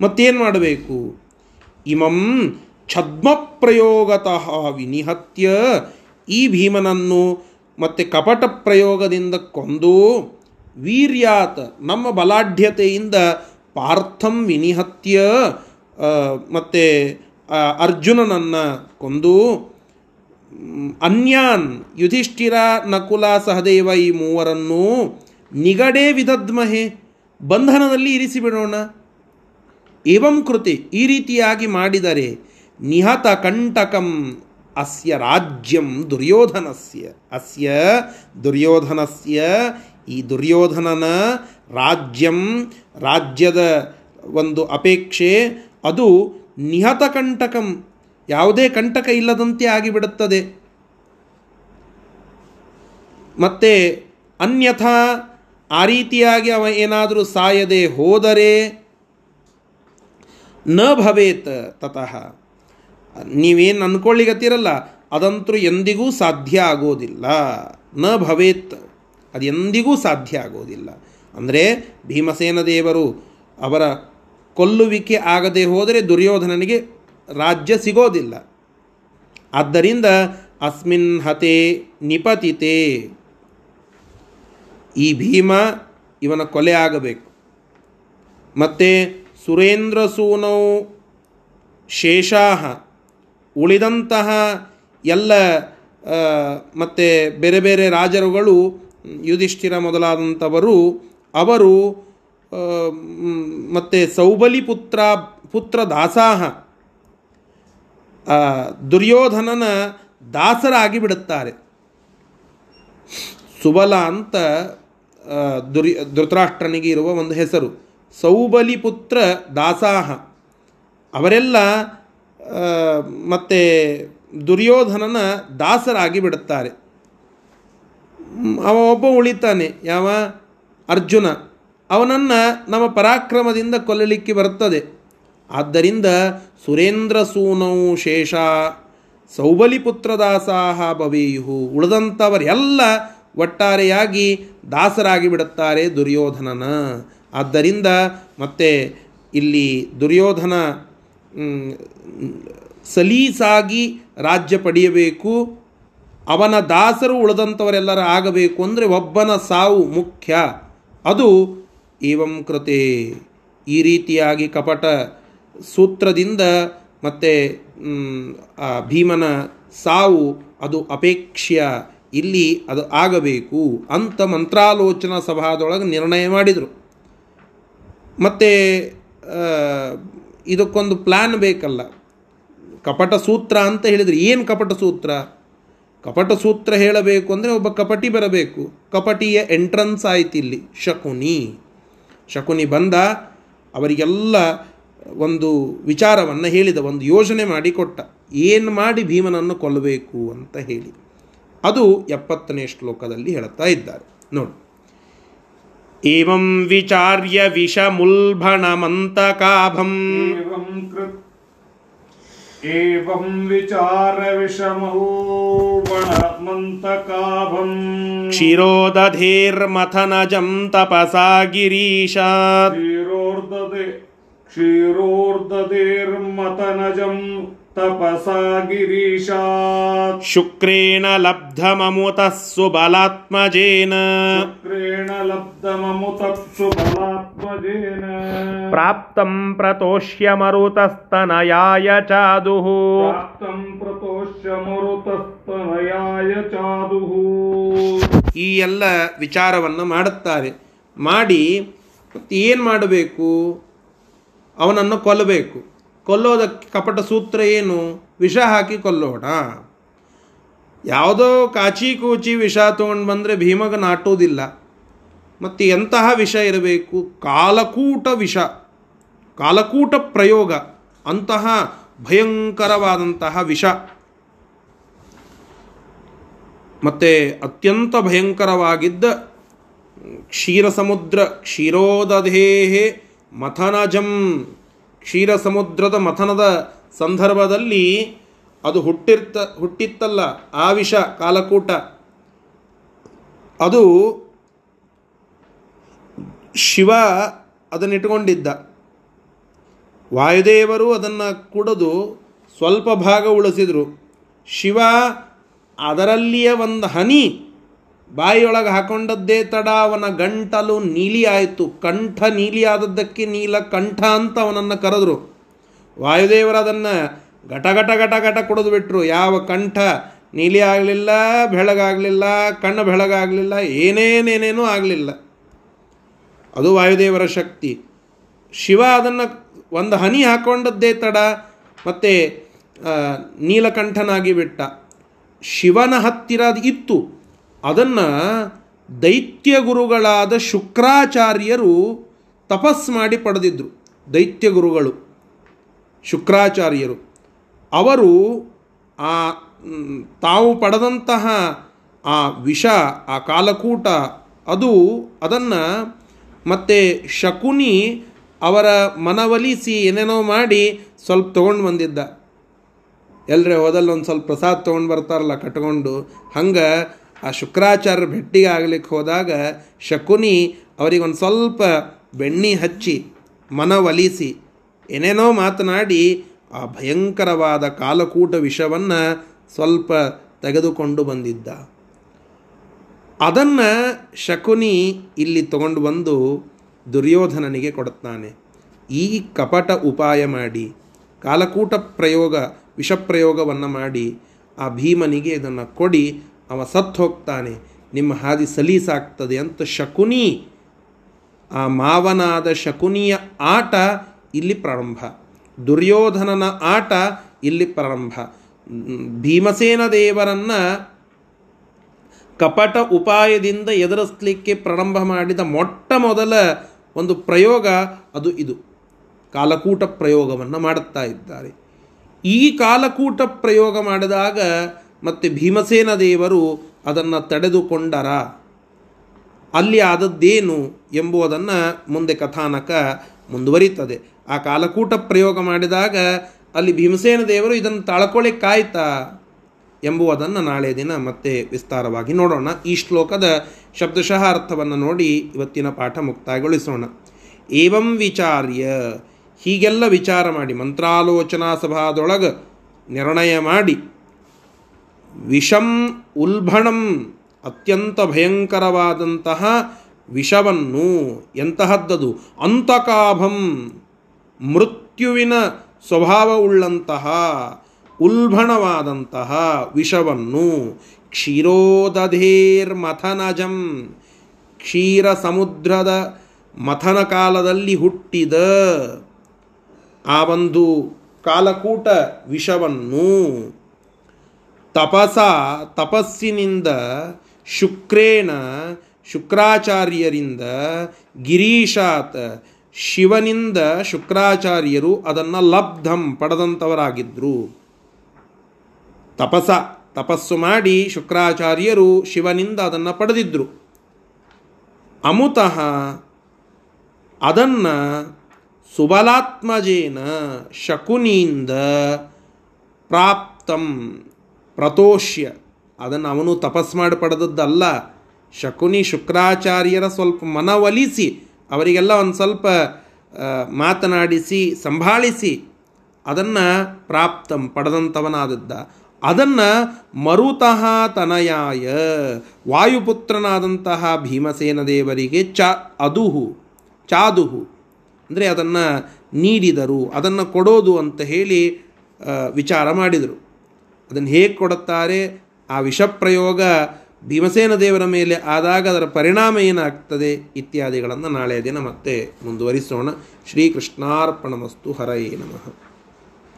ಮತ್ತೇನು ಮಾಡಬೇಕು? ಇಮಂ ಛದ್ಮಪ್ರಯೋಗತಃ ವಿನಿಹತ್ಯ. ಈ ಭೀಮನನ್ನು ಮತ್ತೆ ಕಪಟ ಪ್ರಯೋಗದಿಂದ ಕೊಂದು ವೀರ್ಯಾತ್, ನಮ್ಮ ಬಲಾಢ್ಯತೆಯಿಂದ ಪಾರ್ಥಂ ವಿನಿಹತ್ಯ ಮತ್ತು ಅರ್ಜುನನನ್ನು ಕೊಂದು ಅನ್ಯಾನ್ ಯುಧಿಷ್ಠಿರ ನಕುಲ ಸಹದೇವ ಈ ಮೂವರನ್ನು ನಿಗಡೇ ವಿದದ್ಮಹೆ, ಬಂಧನದಲ್ಲಿ ಇರಿಸಿಬಿಡೋಣ. ಏವಂ ಕೃತಿ, ಈ ರೀತಿಯಾಗಿ ಮಾಡಿದರೆ ನಿಹತ ಕಂಟಕಂ ಅಸ್ಯ ರಾಜ್ಯಂ ದುರ್ಯೋಧನಸ್ಯ, ಅಸ್ಯ ದುರ್ಯೋಧನಸ್ಯ ಈ ದುರ್ಯೋಧನನ ರಾಜ್ಯಂ, ರಾಜ್ಯದ ಒಂದು ಅಪೇಕ್ಷೆ, ಅದು ನಿಹತ ಕಂಟಕಂ ಯಾವುದೇ ಕಂಟಕ ಇಲ್ಲದಂತೆ ಆಗಿಬಿಡುತ್ತದೆ. ಮತ್ತೆ ಅನ್ಯಥಾ ಆ ರೀತಿಯಾಗಿ ಅವ ಏನಾದರೂ ಸಾಯದೆ ಹೋದರೆ ನ ಭವೇತ್ ತತಃ. ನೀವೇನು ಅಂದ್ಕೊಳ್ಳಿಗತ್ತಿರಲ್ಲ ಅದಂತೂ ಎಂದಿಗೂ ಸಾಧ್ಯ ಆಗೋದಿಲ್ಲ. ನ ಭವೇತ್, ಅದು ಎಂದಿಗೂ ಸಾಧ್ಯ ಆಗೋದಿಲ್ಲ. ಅಂದರೆ ಭೀಮಸೇನ ದೇವರು ಅವರ ಕೊಲ್ಲುವಿಕೆ ಆಗದೆ ಹೋದರೆ ದುರ್ಯೋಧನನಿಗೆ ರಾಜ್ಯ ಸಿಗೋದಿಲ್ಲ. ಆದ್ದರಿಂದ ಅಸ್ಮಿನ್ ಹತೆ ನಿಪತಿತೆ. ಈ ಭೀಮ ಇವನ ಕೊಲೆ ಆಗಬೇಕು. ಮತ್ತು ಸುರೇಂದ್ರ ಸೂನೌ ಶೇಷಾಹ ಉಳಿದಂತಹ ಎಲ್ಲ ಮತ್ತು ಬೇರೆ ಬೇರೆ ರಾಜರುಗಳು ಯುಧಿಷ್ಠಿರ ಮೊದಲಾದಂಥವರು, ಅವರು ಮತ್ತು ಸೌಬಲಿ ಪುತ್ರ ಪುತ್ರ ದಾಸಾಹ ದುರ್ಯೋಧನನ ದಾಸರಾಗಿ ಬಿಡುತ್ತಾರೆ. ಸುಬಲ ಅಂತ ದುರ್ಯ ಧೃತರಾಷ್ಟ್ರನಿಗೆ ಇರುವ ಒಂದು ಹೆಸರು. ಸೌಬಲಿ ಪುತ್ರ ದಾಸಾಹ. ಅವರೆಲ್ಲ ಮತ್ತೆ ದುರ್ಯೋಧನನ ದಾಸರಾಗಿ ಬಿಡುತ್ತಾರೆ. ಅವ ಒಬ್ಬ ಉಳಿತಾನೆ, ಯಾವ? ಅರ್ಜುನ. ಅವನನ್ನು ನಮ್ಮ ಪರಾಕ್ರಮದಿಂದ ಕೊಲ್ಲಲಿಕ್ಕೆ ಬರುತ್ತದೆ. ಆದ್ದರಿಂದ ಸುರೇಂದ್ರ ಸೂನೌ ಶೇಷ ಸೌಬಲಿಪುತ್ರದಾಸಾಹ ಭವೇಯು ಉಳಿದಂಥವರೆಲ್ಲ ಒಟ್ಟಾರೆಯಾಗಿ ದಾಸರಾಗಿ ಬಿಡುತ್ತಾರೆ ದುರ್ಯೋಧನನ. ಆದ್ದರಿಂದ ಮತ್ತೆ ಇಲ್ಲಿ ದುರ್ಯೋಧನ ಸಲೀಸಾಗಿ ರಾಜ್ಯ ಪಡೆಯಬೇಕು. ಅವನ ದಾಸರು ಉಳಿದಂಥವರೆಲ್ಲರ ಆಗಬೇಕು ಅಂದರೆ ಒಬ್ಬನ ಸಾವು ಮುಖ್ಯ. ಅದು ಏವಂ ಕೃತೆ. ಈ ರೀತಿಯಾಗಿ ಕಪಟ ಸೂತ್ರದಿಂದ ಮತ್ತು ಭೀಮನ ಸಾವು ಅದು ಅಪೇಕ್ಷ್ಯ ಇಲ್ಲಿ ಅದು ಆಗಬೇಕು ಅಂತ ಮಂತ್ರಾಲೋಚನಾ ಸಭಾದೊಳಗೆ ನಿರ್ಣಯ ಮಾಡಿದರು. ಮತ್ತು ಇದಕ್ಕೊಂದು ಪ್ಲ್ಯಾನ್ ಬೇಕಲ್ಲ. ಕಪಟ ಸೂತ್ರ ಅಂತ ಹೇಳಿದರೆ. ಏನು ಕಪಟ ಸೂತ್ರ? ಕಪಟ ಸೂತ್ರ ಹೇಳಬೇಕು ಅಂದರೆ ಒಬ್ಬ ಕಪಟಿ ಬರಬೇಕು. ಕಪಟಿಯ ಎಂಟ್ರನ್ಸ್ ಆಯ್ತು ಇಲ್ಲಿ ಶಕುನಿ. ಶಕುನಿ ಬಂದ, ಅವರಿಗೆಲ್ಲ ಒಂದು ವಿಚಾರವನ್ನು ಹೇಳಿದ ಒಂದು ಯೋಜನೆ ಮಾಡಿಕೊಟ್ಟ. ಏನು ಮಾಡಿ ಭೀಮನನ್ನು ಕೊಲ್ಲಬೇಕು ಅಂತ ಹೇಳಿ. ಅದು ಎಪ್ಪತ್ತನೇ ಶ್ಲೋಕದಲ್ಲಿ ಹೇಳುತ್ತಾ ಇದ್ದಾರೆ. ನೋಡಿ. ಏವಂ ವಿಚಾರ್ಯ ವಿಷಮುಲ್ಭಣಮಂತಕಾಭಂ. ಏವಂ ವಿಚಾರ ವಿಷಮೂಬಣಮಂತಕಾಭಂ ಕ್ಷಿರೋದಧೇರ್ಮಥನಜಂ ತಪಸಾ ಗಿರೀಶಾ ಕ್ಷೀರೋರ್ದೇ क्षीरोर्ददेर्मतनजं तपसा गिरीशात् ಶುಕ್ರೇಣ ಲಬ್ಧಮಮುತಃ ಸುಬಲಾತ್ಮಜೇನ शुक्रेण लब्धममुतत्सु बलात्मजेन ಪ್ರಾಪ್ತಂ ಪ್ರತೋಷ್ಯ ಮರುತಸ್ತನಯಾಯ ಚಾದುಃ प्राप्तं प्रतोष्य मरुतस्तनयाय चादुः ಈ ಎಲ್ಲ ವಿಚಾರವನ್ನು ಮಾಡುತ್ತಾರೆ ಮಾಡಿ ಏನು ಮಾಡಬೇಕು ಅವನನ್ನು ಕೊಲ್ಲಬೇಕು. ಕೊಲ್ಲೋದಕ್ಕೆ ಕಪಟ ಸೂತ್ರ ಏನು? ವಿಷ ಹಾಕಿ ಕೊಲ್ಲೋಣ. ಯಾವುದೋ ಕಾಚಿ ಕೂಚಿ ವಿಷ ತೊಗೊಂಡು ಬಂದರೆ ಭೀಮಗ ನಾಟೋದಿಲ್ಲ ಮತ್ತು ಎಂತಹ ವಿಷ ಇರಬೇಕು? ಕಾಲಕೂಟ ವಿಷ. ಕಾಲಕೂಟ ಪ್ರಯೋಗ. ಅಂತಹ ಭಯಂಕರವಾದಂತಹ ವಿಷ. ಮತ್ತು ಅತ್ಯಂತ ಭಯಂಕರವಾಗಿದ್ದ ಕ್ಷೀರ ಸಮುದ್ರ ಕ್ಷೀರೋದಧೇಹೆ ಮಥನಜಂ ಕ್ಷೀರ ಸಮುದ್ರದ ಮಥನದ ಸಂದರ್ಭದಲ್ಲಿ ಅದು ಹುಟ್ಟಿರ್ತ, ಹುಟ್ಟಿತ್ತಲ್ಲ ಆ ವಿಷ ಕಾಲಕೂಟ. ಅದು ಶಿವ ಅದನ್ನಿಟ್ಕೊಂಡಿದ್ದ ವಾಯುದೇವರು ಅದನ್ನು ಕುಡಿದು ಸ್ವಲ್ಪ ಭಾಗ ಉಳಿಸಿದರು. ಶಿವ ಅದರಲ್ಲಿಯ ಒಂದು ಹನಿ ಬಾಯಿಯೊಳಗೆ ಹಾಕೊಂಡದ್ದೇ ತಡ, ಅವನ ಗಂಟಲು ನೀಲಿ ಆಯಿತು. ಕಂಠ ನೀಲಿ ಆದದ್ದಕ್ಕೆ ನೀಲ ಕಂಠ ಅಂತ ಅವನನ್ನು ಕರೆದ್ರು. ವಾಯುದೇವರು ಅದನ್ನು ಘಟ ಘಟ ಘಟ ಘಟ ಕುಡಿದು ಬಿಟ್ರು. ಯಾವ ಕಂಠ? ನೀಲಿ ಆಗಲಿಲ್ಲ, ಬೆಳಗಾಗಲಿಲ್ಲ, ಕಣ್ಣು ಬೆಳಗಾಗಲಿಲ್ಲ, ಏನೇನೇನೇನೂ ಆಗಲಿಲ್ಲ. ಅದು ವಾಯುದೇವರ ಶಕ್ತಿ. ಶಿವ ಅದನ್ನು ಒಂದು ಹನಿ ಹಾಕೊಂಡದ್ದೇ ತಡ, ಮತ್ತು ನೀಲಕಂಠನಾಗಿ ಬಿಟ್ಟ. ಶಿವನ ಹತ್ತಿರ ಅದು ಇತ್ತು. ಅದನ್ನು ದೈತ್ಯ ಗುರುಗಳಾದ ಶುಕ್ರಾಚಾರ್ಯರು ತಪಸ್ ಮಾಡಿ ಪಡೆದಿದ್ದರು ದೈತ್ಯ ಗುರುಗಳು, ಶುಕ್ರಾಚಾರ್ಯರು. ಅವರು ಆ ತಾವು ಪಡೆದಂತಹ ಆ ವಿಷ, ಆ ಕಾಲಕೂಟ, ಅದು ಅದನ್ನು ಮತ್ತೆ ಶಕುನಿ ಅವರ ಮನವಲಿಸಿ ಏನೇನೋ ಮಾಡಿ ಸ್ವಲ್ಪ ತೊಗೊಂಡು ಬಂದಿದ್ದ. ಎಲ್ಲರೇ ಹೋದಲ್ಲಿ ಒಂದು ಸ್ವಲ್ಪ ಪ್ರಸಾದ ತೊಗೊಂಡು ಬರ್ತಾರಲ್ಲ ಕಟ್ಕೊಂಡು, ಹಂಗೆ ಆ ಶುಕ್ರಾಚಾರ್ಯ ಭೆಟ್ಟಿಗೆ ಆಗ್ಲಿಕ್ಕೆ ಹೋದಾಗ ಶಕುನಿ ಅವರಿಗೆ ಒಂದು ಸ್ವಲ್ಪ ಬೆಣ್ಣಿ ಹಚ್ಚಿ ಮನವಲಿಸಿ, ಏನೇನೋ ಮಾತನಾಡಿ ಆ ಭಯಂಕರವಾದ ಕಾಲಕೂಟ ವಿಷವನ್ನು ಸ್ವಲ್ಪ ತೆಗೆದುಕೊಂಡು ಬಂದಿದ್ದ. ಅದನ್ನು ಶಕುನಿ ಇಲ್ಲಿ ತಗೊಂಡು ಬಂದು ದುರ್ಯೋಧನನಿಗೆ ಕೊಡುತ್ತಾನೆ. ಈ ಕಪಟ ಉಪಾಯ ಮಾಡಿ, ಕಾಲಕೂಟ ಪ್ರಯೋಗ, ವಿಷಪ್ರಯೋಗವನ್ನು ಮಾಡಿ, ಆ ಭೀಮನಿಗೆ ಇದನ್ನು ಕೊಡಿ ಅವ ಸತ್ತು ಹೋಗ್ತಾನೆ. ನಿಮ್ಮ ಹಾದಿ ಸಲೀಸಾಗ್ತದೆ ಅಂತ ಶಕುನಿ, ಆ ಮಾವನಾದ ಶಕುನಿಯ ಆಟ ಇಲ್ಲಿ ಪ್ರಾರಂಭ. ದುರ್ಯೋಧನನ ಆಟ ಇಲ್ಲಿ ಪ್ರಾರಂಭ. ಭೀಮಸೇನ ದೇವರನ್ನ ಕಪಟ ಉಪಾಯದಿಂದ ಎದುರಿಸಲಿಕ್ಕೆ ಪ್ರಾರಂಭ ಮಾಡಿದ ಮೊಟ್ಟ ಮೊದಲ ಒಂದು ಪ್ರಯೋಗ ಅದು ಇದು. ಕಾಲಕೂಟ ಪ್ರಯೋಗವನ್ನು ಮಾಡುತ್ತಾ ಇದ್ದಾರೆ. ಈ ಕಾಲಕೂಟ ಪ್ರಯೋಗ ಮಾಡಿದಾಗ ಮತ್ತೆ ಭೀಮಸೇನ ದೇವರು ಅದನ್ನು ತಡೆದುಕೊಂಡರ. ಅಲ್ಲಿ ಆದದ್ದೇನು ಎಂಬುದನ್ನು ಮುಂದೆ ಕಥಾನಕ ಮುಂದುವರಿತದೆ ಆ ಕಾಲಕೂಟ ಪ್ರಯೋಗ ಮಾಡಿದಾಗ ಅಲ್ಲಿ ಭೀಮಸೇನ ದೇವರು ಇದನ್ನು ತಾಳ್ಕೊಳ್ಳಿಕ್ಕಾಯ್ತಾ ಎಂಬುವುದನ್ನು ನಾಳೆ ದಿನ ಮತ್ತೆ ವಿಸ್ತಾರವಾಗಿ ನೋಡೋಣ. ಈ ಶ್ಲೋಕದ ಶಬ್ದಶಃ ಅರ್ಥವನ್ನು ನೋಡಿ ಇವತ್ತಿನ ಪಾಠ ಮುಕ್ತಾಯಗೊಳಿಸೋಣ. ಏವಂ ವಿಚಾರ್ಯ, ಹೀಗೆಲ್ಲ ವಿಚಾರ ಮಾಡಿ ಮಂತ್ರಾಲೋಚನಾ ಸಭಾದೊಳಗೆ ನಿರ್ಣಯ ಮಾಡಿ ವಿಷಂ ಉಲ್ಬಣಂ ಅತ್ಯಂತ ಭಯಂಕರವಾದಂತಹ ವಿಷವನ್ನು ಎಂತಹದ್ದದು? ಅಂತಕಾಭಂ, ಮೃತ್ಯುವಿನ ಸ್ವಭಾವವುಳ್ಳಂತಹ ಉಲ್ಬಣವಾದಂತಹ ವಿಷವನ್ನು ಕ್ಷೀರೋದಧೇರ್ಮಥನಜಂ ಕ್ಷೀರ ಸಮುದ್ರದ ಮಥನ ಕಾಲದಲ್ಲಿ ಹುಟ್ಟಿದ ಆ ಒಂದು ಕಾಲಕೂಟ ವಿಷವನ್ನು ತಪಸ ತಪಸ್ಸಿನಿಂದ ಶುಕ್ರೇಣ ಶುಕ್ರಾಚಾರ್ಯರಿಂದ ಗಿರೀಶಾತ್ ಶಿವನಿಂದ ಶುಕ್ರಾಚಾರ್ಯರು ಅದನ್ನು ಲಬ್ಧಂ ಪಡೆದಂಥವರಾಗಿದ್ದರು ತಪಸ, ತಪಸ್ಸು ಮಾಡಿ ಶುಕ್ರಾಚಾರ್ಯರು ಶಿವನಿಂದ ಅದನ್ನು ಪಡೆದಿದ್ದರು ಅಮುತಃ ಅದನ್ನು ಸುಬಲಾತ್ಮಜೇನ ಶಕುನಿಯಿಂದ ಪ್ರಾಪ್ತಂ ಪ್ರತೋಷ್ಯ. ಅದನ್ನು ಅವನು ತಪಸ್ ಮಾಡಿ ಪಡೆದದ್ದಲ್ಲ. ಶಕುನಿ ಶುಕ್ರಾಚಾರ್ಯರ ಸ್ವಲ್ಪ ಮನವೊಲಿಸಿ, ಅವರಿಗೆಲ್ಲ ಒಂದು ಸ್ವಲ್ಪ ಮಾತನಾಡಿಸಿ, ಸಂಭಾಳಿಸಿ, ಅದನ್ನು ಪ್ರಾಪ್ತಂ ಪಡೆದಂಥವನಾದದ್ದ ಅದನ್ನು ಮರುತಃ ತನಯಾಯ, ವಾಯುಪುತ್ರನಾದಂತಹ ಭೀಮಸೇನ ದೇವರಿಗೆ ಚ, ಅದುಹು, ಚಾದುಹು, ಅಂದರೆ ಅದನ್ನು ನೀಡಿದರು, ಅದನ್ನು ಕೊಡೋದು ಅಂತ ಹೇಳಿ ವಿಚಾರ ಮಾಡಿದರು. ಅದನ್ನು ಹೇಗೆ ಕೊಡುತ್ತಾರೆ? ಆ ವಿಷ ಪ್ರಯೋಗ ಭೀಮಸೇನ ದೇವರ ಮೇಲೆ ಆದಾಗ ಅದರ ಪರಿಣಾಮ ಏನಾಗ್ತದೆ? ಇತ್ಯಾದಿಗಳನ್ನು ನಾಳೆ ದಿನ ಮತ್ತೆ ಮುಂದುವರಿಸೋಣ. ಶ್ರೀಕೃಷ್ಣಾರ್ಪಣಮಸ್ತು ಹರಯೇ ನಮಃ.